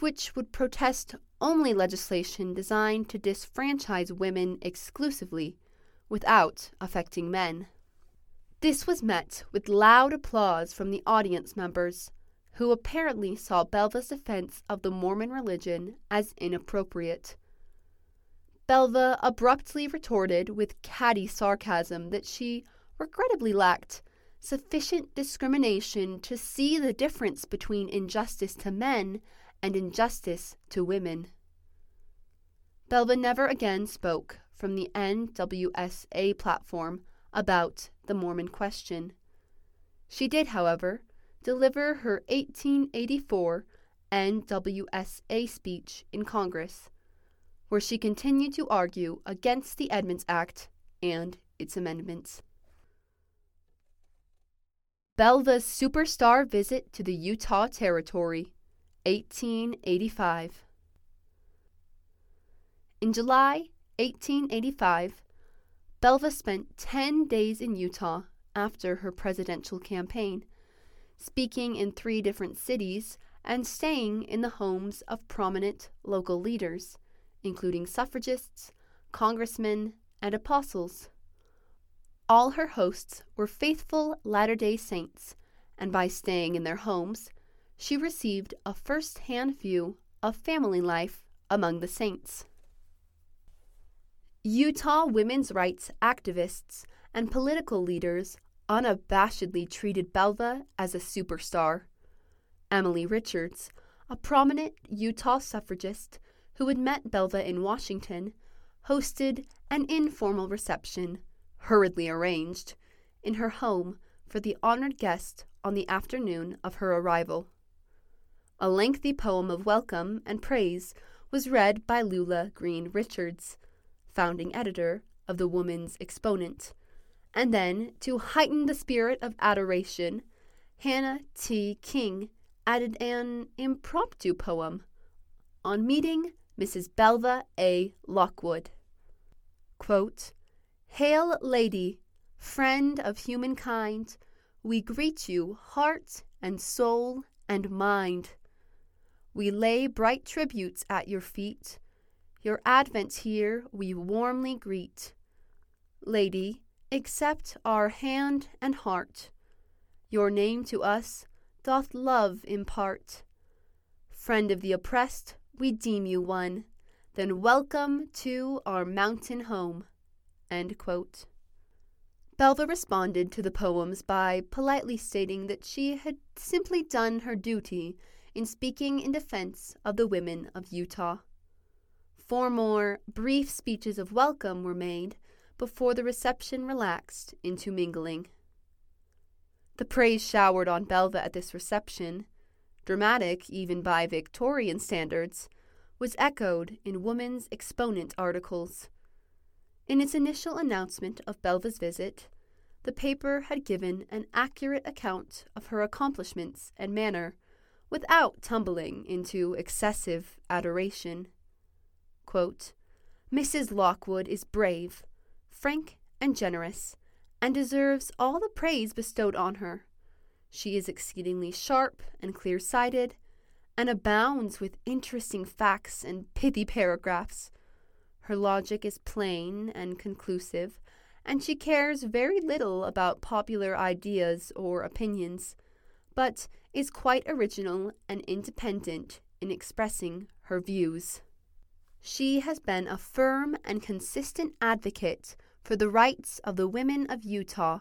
which would protest only legislation designed to disfranchise women exclusively, without affecting men. This was met with loud applause from the audience members, who apparently saw Belva's defense of the Mormon religion as inappropriate. Belva abruptly retorted with catty sarcasm that she regrettably lacked sufficient discrimination to see the difference between injustice to men and injustice to women. Belva never again spoke from the NWSA platform about the Mormon question. She did, however, deliver her 1884 NWSA speech in Congress, where she continued to argue against the Edmunds Act and its amendments. Belva's superstar visit to the Utah Territory 1885. In July 1885, Belva spent 10 days in Utah after her presidential campaign, speaking in three different cities and staying in the homes of prominent local leaders, including suffragists, congressmen, and apostles. All her hosts were faithful Latter day Saints, and by staying in their homes, she received a first hand view of family life among the saints. Utah women's rights activists and political leaders unabashedly treated Belva as a superstar. Emily Richards, a prominent Utah suffragist who had met Belva in Washington, hosted an informal reception, hurriedly arranged, in her home for the honored guest on the afternoon of her arrival. A lengthy poem of welcome and praise was read by Lula Greene Richards, founding editor of the Woman's Exponent. And then, to heighten the spirit of adoration, Hannah T. King added an impromptu poem on meeting Mrs. Belva A. Lockwood. Quote, Hail, lady, friend of humankind, we greet you, heart and soul and mind. We lay bright tributes at your feet. Your advent here we warmly greet. Lady, accept our hand and heart. Your name to us doth love impart. Friend of the oppressed, we deem you one. Then welcome to our mountain home. Belva responded to the poems by politely stating that she had simply done her duty in speaking in defense of the women of Utah. Four more brief speeches of welcome were made before the reception relaxed into mingling. The praise showered on Belva at this reception, dramatic even by Victorian standards, was echoed in Woman's Exponent articles. In its initial announcement of Belva's visit, the paper had given an accurate account of her accomplishments and manner without tumbling into excessive adoration. Quote, Mrs. Lockwood is brave, frank, and generous, and deserves all the praise bestowed on her. She is exceedingly sharp and clear sighted, and abounds with interesting facts and pithy paragraphs. Her logic is plain and conclusive, and she cares very little about popular ideas or opinions but is quite original and independent in expressing her views. She has been a firm and consistent advocate for the rights of the women of Utah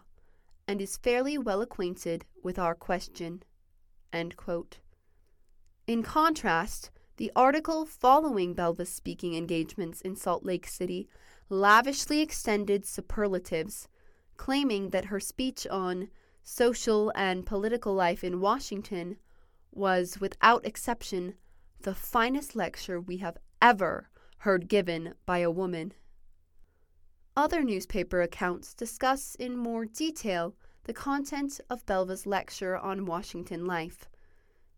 and is fairly well acquainted with our question. In contrast, the article following Belva's speaking engagements in Salt Lake City lavishly extended superlatives, claiming that her speech on social and political life in Washington was, without exception, the finest lecture we have ever heard given by a woman. Other newspaper accounts discuss in more detail the content of Belva's lecture on Washington life,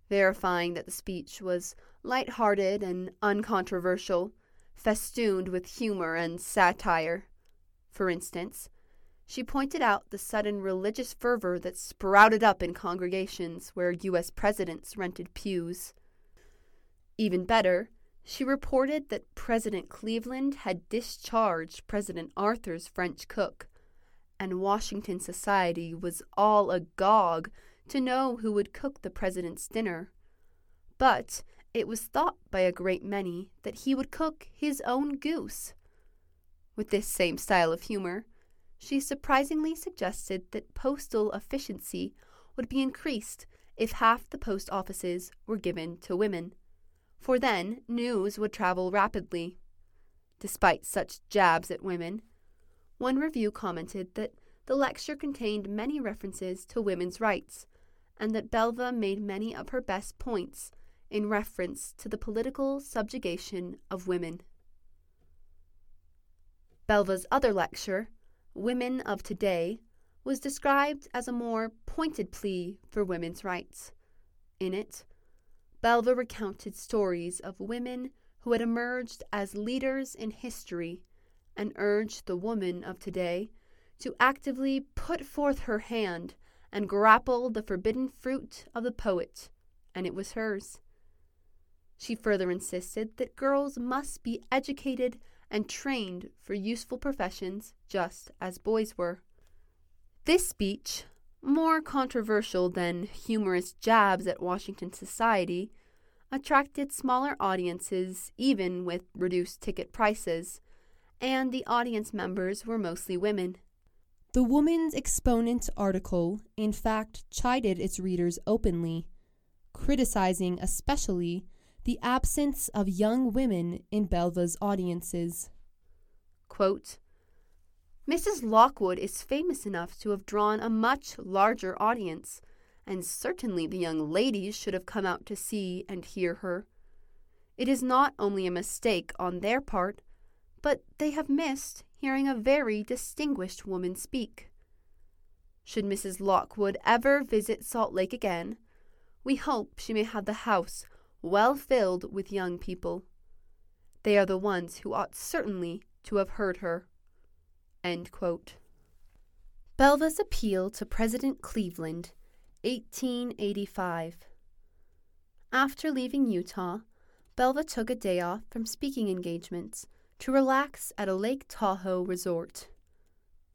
verifying that the speech was light-hearted and uncontroversial, festooned with humor and satire. For instance, she pointed out the sudden religious fervor that sprouted up in congregations where U.S. presidents rented pews. Even better, she reported that President Cleveland had discharged President Arthur's French cook, and Washington society was all agog to know who would cook the president's dinner. But it was thought by a great many that he would cook his own goose. With this same style of humor, she surprisingly suggested that postal efficiency would be increased if half the post offices were given to women, for then news would travel rapidly. Despite such jabs at women, one review commented that the lecture contained many references to women's rights, and that Belva made many of her best points in reference to the political subjugation of women. Belva's other lecture, Women of Today, was described as a more pointed plea for women's rights. In it, Belva recounted stories of women who had emerged as leaders in history and urged the woman of today to actively put forth her hand and grapple the forbidden fruit of the poet, and it was hers. She further insisted that girls must be educated and trained for useful professions just as boys were. This speech, more controversial than humorous jabs at Washington society, attracted smaller audiences even with reduced ticket prices, and the audience members were mostly women. The Woman's Exponent article, in fact, chided its readers openly, criticizing especially the absence of young women in Belva's audiences. Quote, Mrs. Lockwood is famous enough to have drawn a much larger audience, and certainly the young ladies should have come out to see and hear her. It is not only a mistake on their part, but they have missed hearing a very distinguished woman speak. Should Mrs. Lockwood ever visit Salt Lake again, we hope she may have the house well filled with young people. They are the ones who ought certainly to have heard her. Belva's Appeal to President Cleveland, 1885. After leaving Utah, Belva took a day off from speaking engagements to relax at a Lake Tahoe resort.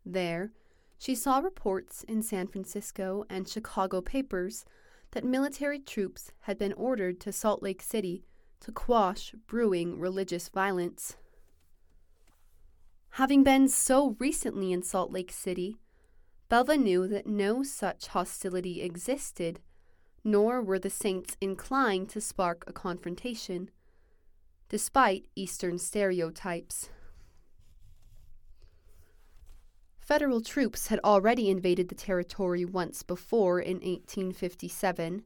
There, she saw reports in San Francisco and Chicago papers that military troops had been ordered to Salt Lake City to quash brewing religious violence. Having been so recently in Salt Lake City, Belva knew that no such hostility existed, nor were the saints inclined to spark a confrontation, despite Eastern stereotypes. Federal troops had already invaded the territory once before in 1857,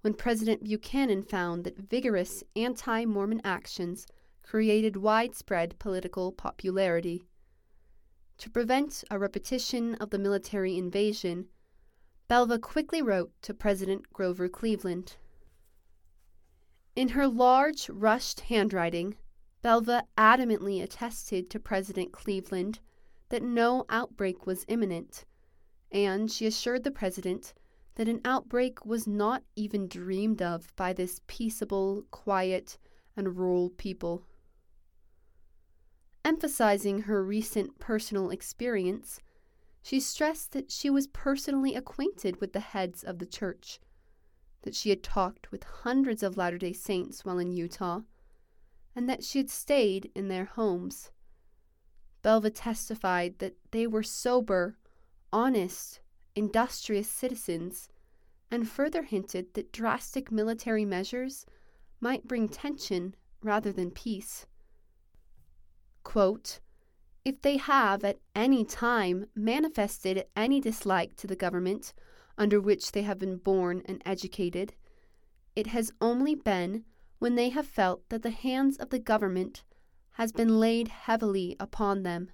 when President Buchanan found that vigorous anti Mormon actions created widespread political popularity. To prevent a repetition of the military invasion, Belva quickly wrote to President Grover Cleveland. In her large, rushed handwriting, Belva adamantly attested to President Cleveland that no outbreak was imminent, and she assured the president that an outbreak was not even dreamed of by this peaceable, quiet, and rural people. Emphasizing her recent personal experience, she stressed that she was personally acquainted with the heads of the church, that she had talked with hundreds of Latter day Saints while in Utah, and that she had stayed in their homes. Belva testified that they were sober, honest, industrious citizens, and further hinted that drastic military measures might bring tension rather than peace. Quote, if they have at any time manifested any dislike to the government under which they have been born and educated, it has only been when they have felt that the hands of the government has been laid heavily upon them,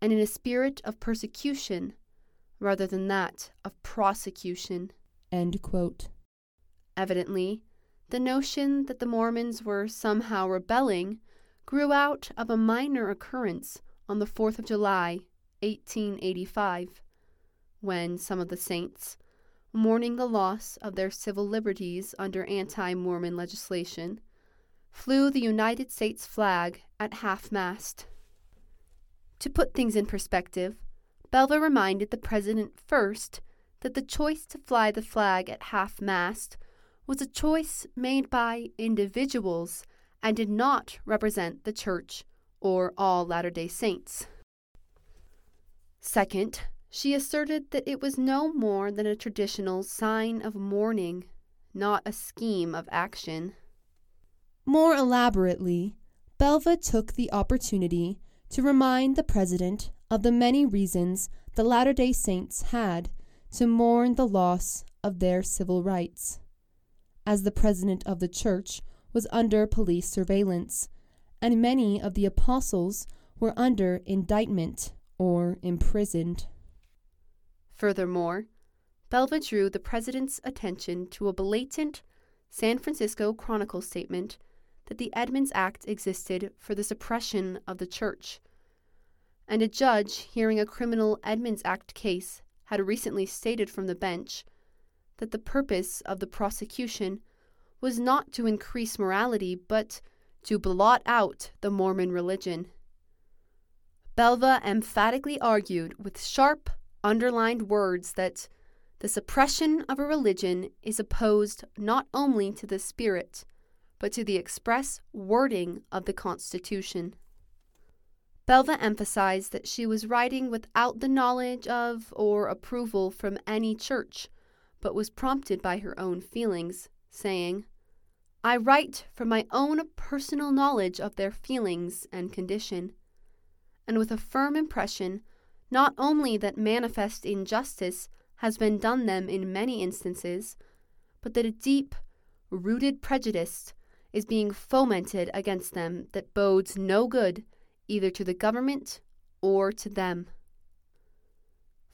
and in a spirit of persecution rather than that of prosecution. Evidently, the notion that the Mormons were somehow rebelling grew out of a minor occurrence on the 4th of July, 1885, when some of the saints, mourning the loss of their civil liberties under anti Mormon legislation, flew the United States flag at half mast. To put things in perspective, Belva reminded the president first that the choice to fly the flag at half mast was a choice made by individuals and did not represent the Church or all Latter day Saints. Second, she asserted that it was no more than a traditional sign of mourning, not a scheme of action. More elaborately, Belva took the opportunity to remind the president of the many reasons the Latter day Saints had to mourn the loss of their civil rights. As the president of the church was under police surveillance, and many of the apostles were under indictment or imprisoned. Furthermore, Belva drew the president's attention to a blatant San Francisco Chronicle statement that the Edmunds Act existed for the suppression of the church. And a judge hearing a criminal Edmunds Act case had recently stated from the bench that the purpose of the prosecution was not to increase morality, but to blot out the Mormon religion. Belva emphatically argued with sharp, underlined words that the suppression of a religion is opposed not only to the spirit, but to the express wording of the Constitution. Belva emphasized that she was writing without the knowledge of or approval from any church, but was prompted by her own feelings, saying, I write from my own personal knowledge of their feelings and condition, and with a firm impression not only that manifest injustice has been done them in many instances, but that a deep, rooted prejudice is being fomented against them that bodes no good either to the government or to them.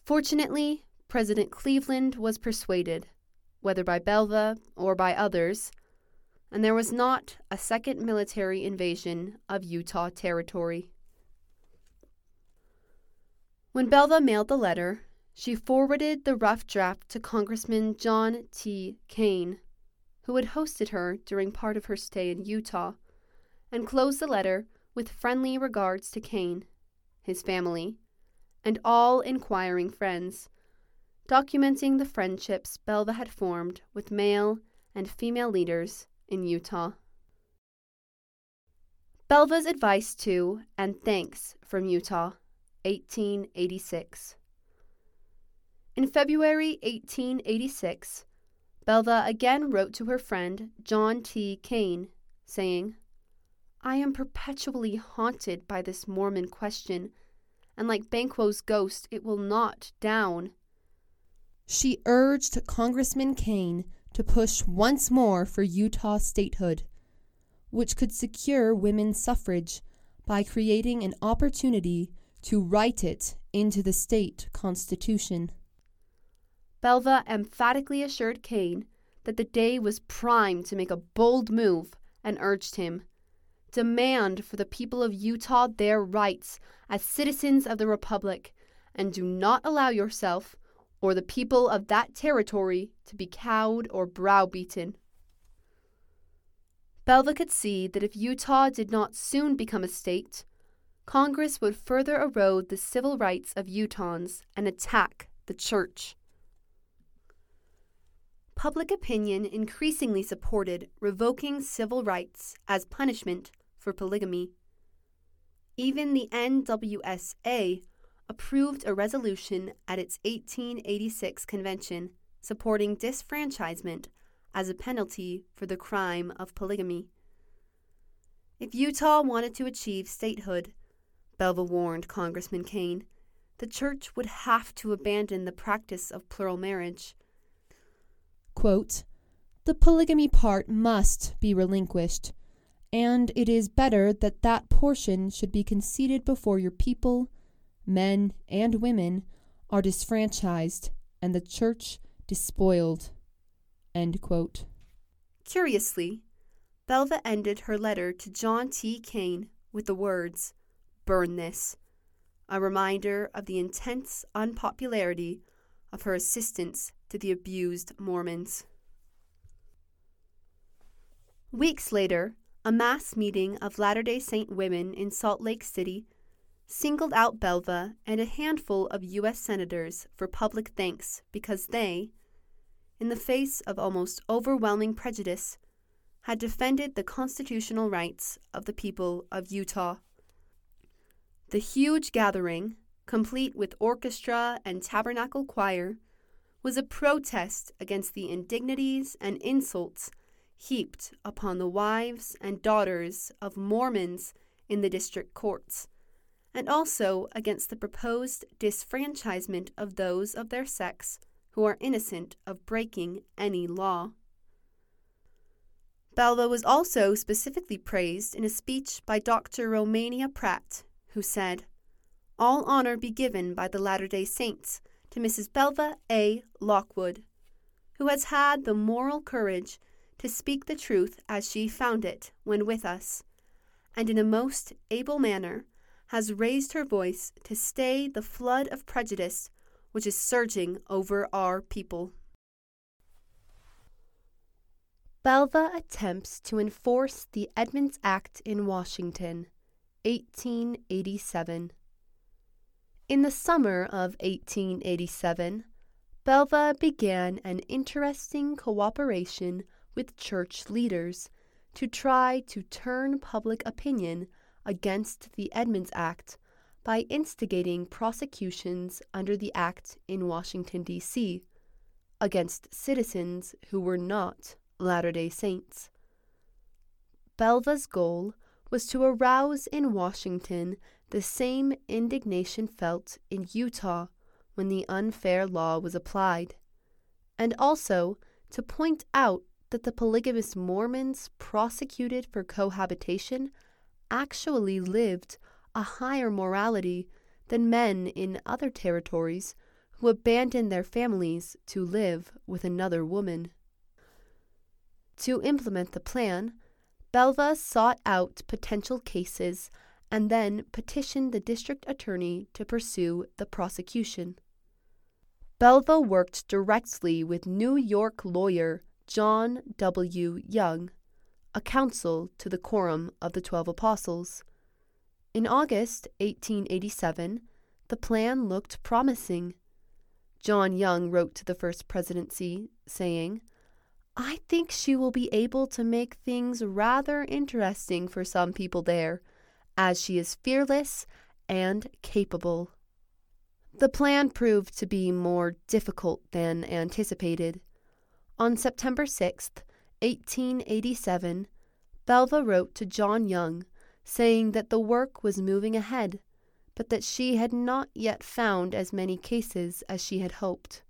Fortunately, President Cleveland was persuaded, whether by Belva or by others, and there was not a second military invasion of Utah territory. When Belva mailed the letter, she forwarded the rough draft to Congressman John T. Caine, who had hosted her during part of her stay in Utah, and closed the letter with friendly regards to Caine, his family, and all inquiring friends, documenting the friendships Belva had formed with male and female leaders in Utah. Belva's advice to and thanks from Utah, 1886. In February 1886, Belva again wrote to her friend John T. Caine, saying, I am perpetually haunted by this Mormon question, and like Banquo's ghost, it will not down. She urged Congressman Caine to push once more for Utah statehood, which could secure women's suffrage by creating an opportunity to write it into the state constitution. Belva emphatically assured Caine that the day was primed to make a bold move and urged him demand for the people of Utah their rights as citizens of the Republic and do not allow yourself or the people of that territory to be cowed or browbeaten. Belva could see that if Utah did not soon become a state, Congress would further erode the civil rights of Utahns and attack the church. Public opinion increasingly supported revoking civil rights as punishment for polygamy. Even the NWSA approved a resolution at its 1886 convention supporting disfranchisement as a penalty for the crime of polygamy. If Utah wanted to achieve statehood, Belva warned Congressman Caine, the church would have to abandon the practice of plural marriage Quote, the polygamy part must be relinquished, and it is better that that portion should be conceded before your people, men and women, are disfranchised and the church despoiled. Curiously, Belva ended her letter to John T. Caine with the words, Burn this, a reminder of the intense unpopularity of her assistance to the abused Mormons. Weeks later, a mass meeting of Latter day Saint women in Salt Lake City singled out Belva and a handful of U.S. senators for public thanks because they, in the face of almost overwhelming prejudice, had defended the constitutional rights of the people of Utah. The huge gathering, complete with orchestra and tabernacle choir, was a protest against the indignities and insults heaped upon the wives and daughters of Mormons in the district courts, and also against the proposed disfranchisement of those of their sex who are innocent of breaking any law. Belva was also specifically praised in a speech by Dr. Romania Pratt, who said, All honor be given by the Latter day Saints to Mrs. Belva A. Lockwood, who has had the moral courage to speak the truth as she found it when with us, and in a most able manner has raised her voice to stay the flood of prejudice which is surging over our people. Belva attempts to enforce the Edmunds Act in Washington, 1887. In the summer of 1887, Belva began an interesting cooperation with church leaders to try to turn public opinion against the Edmunds Act by instigating prosecutions under the Act in Washington, D.C., against citizens who were not Latter day Saints. Belva's goal was to arouse in Washington the same indignation felt in Utah when the unfair law was applied, and also to point out that the polygamous Mormons prosecuted for cohabitation actually lived a higher morality than men in other territories who abandoned their families to live with another woman. To implement the plan, Belva sought out potential cases and then petitioned the district attorney to pursue the prosecution. Belva worked directly with New York lawyer John W. Young, a council to the Quorum of the Twelve Apostles. In August 1887, the plan looked promising. John Young wrote to the First Presidency, saying, I think she will be able to make things rather interesting for some people there, as she is fearless and capable. The plan proved to be more difficult than anticipated. On September 6, 1887, Belva wrote to John Young saying that the work was moving ahead, but that she had not yet found as many cases as she had hoped.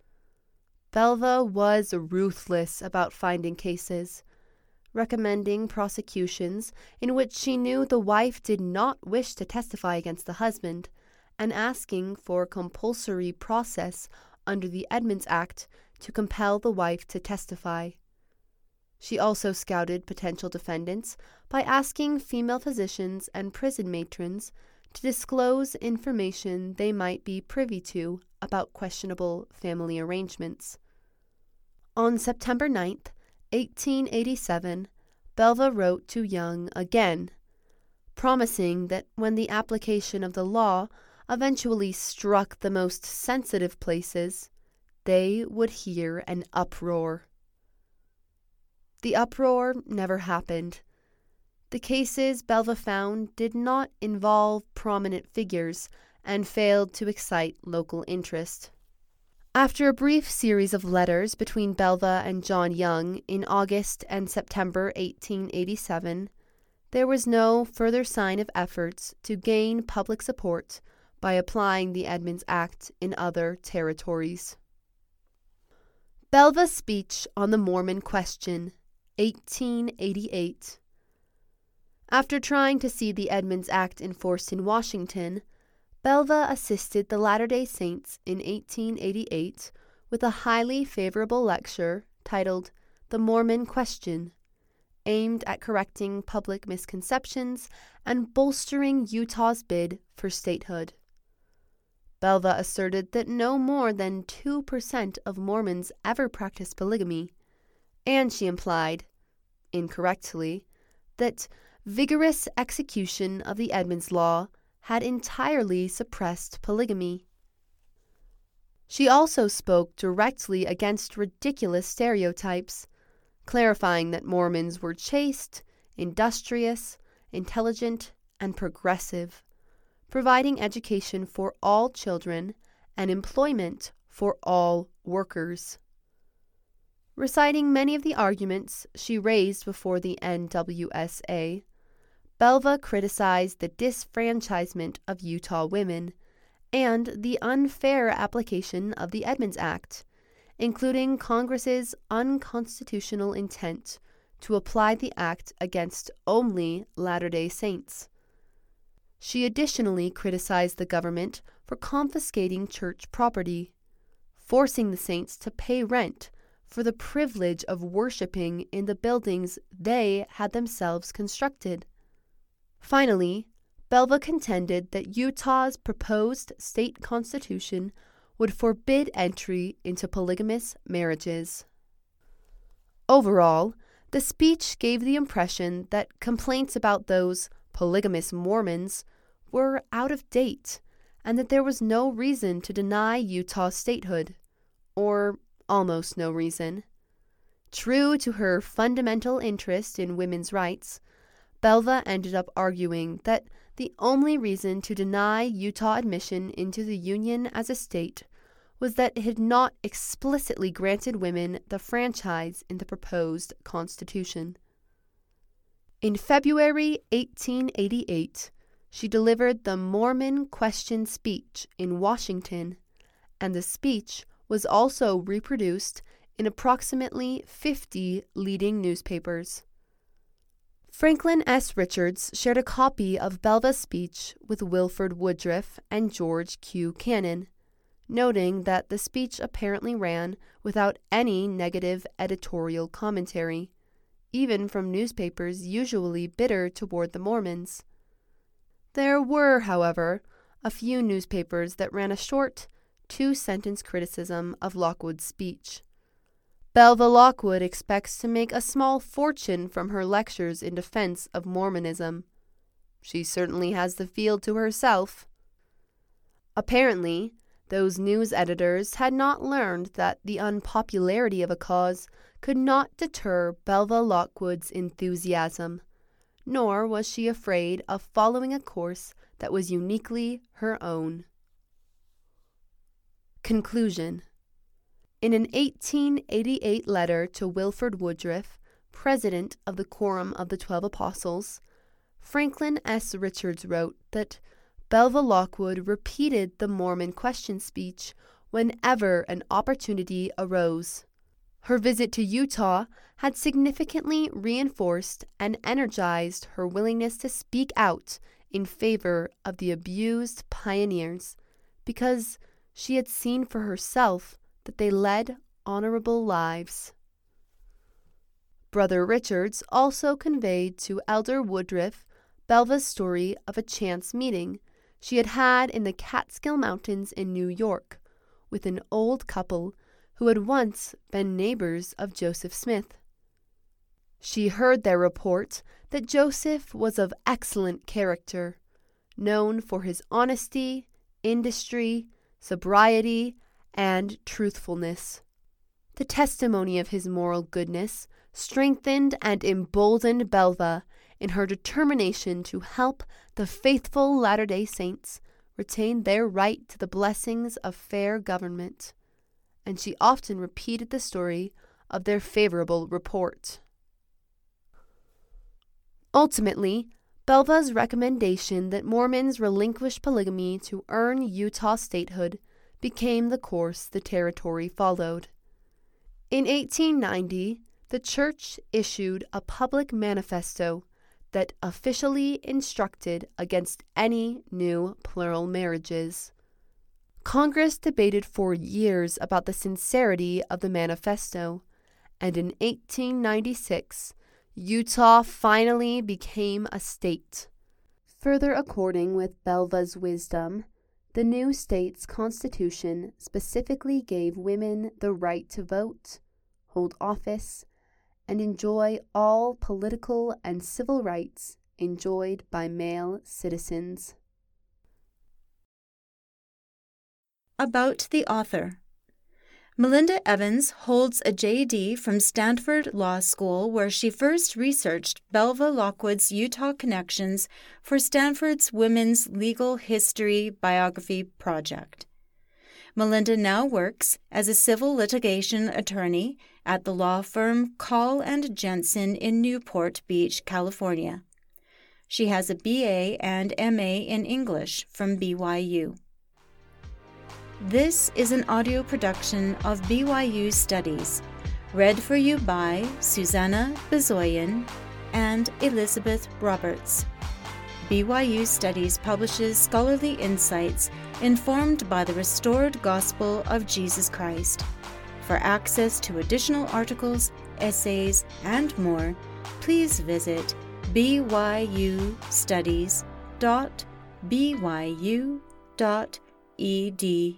Belva was ruthless about finding cases, recommending prosecutions in which she knew the wife did not wish to testify against the husband, and asking for compulsory process under the Edmunds Act to compel the wife to testify. She also scouted potential defendants by asking female physicians and prison matrons to disclose information they might be privy to about questionable family arrangements. On September 9th, 1887, Belva wrote to Young again, promising that when the application of the law eventually struck the most sensitive places, they would hear an uproar. The uproar never happened. The cases Belva found did not involve prominent figures and failed to excite local interest. After a brief series of letters between Belva and John Young in August and September 1887, there was no further sign of efforts to gain public support by applying the Edmunds Act in other territories. Belva's Speech on the Mormon Question, 1888. After trying to see the Edmunds Act enforced in Washington, Belva assisted the Latter day Saints in 1888 with a highly favorable lecture titled The Mormon Question, aimed at correcting public misconceptions and bolstering Utah's bid for statehood. Belva asserted that no more than 2% of Mormons ever practiced polygamy, and she implied, incorrectly, that vigorous execution of the Edmunds Law had entirely suppressed polygamy. She also spoke directly against ridiculous stereotypes, clarifying that Mormons were chaste, industrious, intelligent, and progressive, providing education for all children and employment for all workers. Reciting many of the arguments she raised before the NWSA, Belva criticized the disfranchisement of Utah women and the unfair application of the Edmunds Act, including Congress's unconstitutional intent to apply the act against only Latter day Saints. She additionally criticized the government for confiscating church property, forcing the saints to pay rent for the privilege of worshiping in the buildings they had themselves constructed. Finally, Belva contended that Utah's proposed state constitution would forbid entry into polygamous marriages. Overall, the speech gave the impression that complaints about those polygamous Mormons were out of date and that there was no reason to deny Utah statehood, or almost no reason. True to her fundamental interest in women's rights, Belva ended up arguing that the only reason to deny Utah admission into the Union as a state was that it had not explicitly granted women the franchise in the proposed Constitution. In February 1888, she delivered the Mormon Question speech in Washington, and the speech was also reproduced in approximately 50 leading newspapers. Franklin S. Richards shared a copy of Belva's speech with Wilford Woodruff and George Q. Cannon, noting that the speech apparently ran without any negative editorial commentary, even from newspapers usually bitter toward the Mormons. There were, however, a few newspapers that ran a short, two sentence criticism of Lockwood's speech. Belva Lockwood expects to make a small fortune from her lectures in defense of Mormonism. She certainly has the field to herself. Apparently, those news editors had not learned that the unpopularity of a cause could not deter Belva Lockwood's enthusiasm, nor was she afraid of following a course that was uniquely her own. Conclusion in an 1888 letter to Wilford Woodruff, president of the Quorum of the Twelve Apostles, Franklin S. Richards wrote that Belva Lockwood repeated the Mormon question speech whenever an opportunity arose. Her visit to Utah had significantly reinforced and energized her willingness to speak out in favor of the abused pioneers because she had seen for herself that they led honorable lives. Brother Richards also conveyed to Elder Woodruff Belva's story of a chance meeting she had had in the Catskill Mountains in New York with an old couple who had once been neighbors of Joseph Smith. She heard their report that Joseph was of excellent character, known for his honesty, industry, sobriety, and truthfulness. The testimony of his moral goodness strengthened and emboldened Belva in her determination to help the faithful Latter day Saints retain their right to the blessings of fair government, and she often repeated the story of their favorable report. Ultimately, Belva's recommendation that Mormons relinquish polygamy to earn Utah statehood became the course the territory followed. In 1890, the church issued a public manifesto that officially instructed against any new plural marriages. Congress debated for years about the sincerity of the manifesto, and in 1896, Utah finally became a state. Further according with Belva's wisdom, the new state's constitution specifically gave women the right to vote, hold office, and enjoy all political and civil rights enjoyed by male citizens. About the author Melinda Evans holds a JD from Stanford Law School, where she first researched Belva Lockwood's Utah connections for Stanford's Women's Legal History Biography Project. Melinda now works as a civil litigation attorney at the law firm Call and Jensen in Newport Beach, California. She has a BA and MA in English from BYU. This is an audio production of BYU Studies, read for you by Susanna Bezoyan and Elizabeth Roberts. BYU Studies publishes scholarly insights informed by the restored gospel of Jesus Christ. For access to additional articles, essays, and more, please visit byustudies.byu.edu edu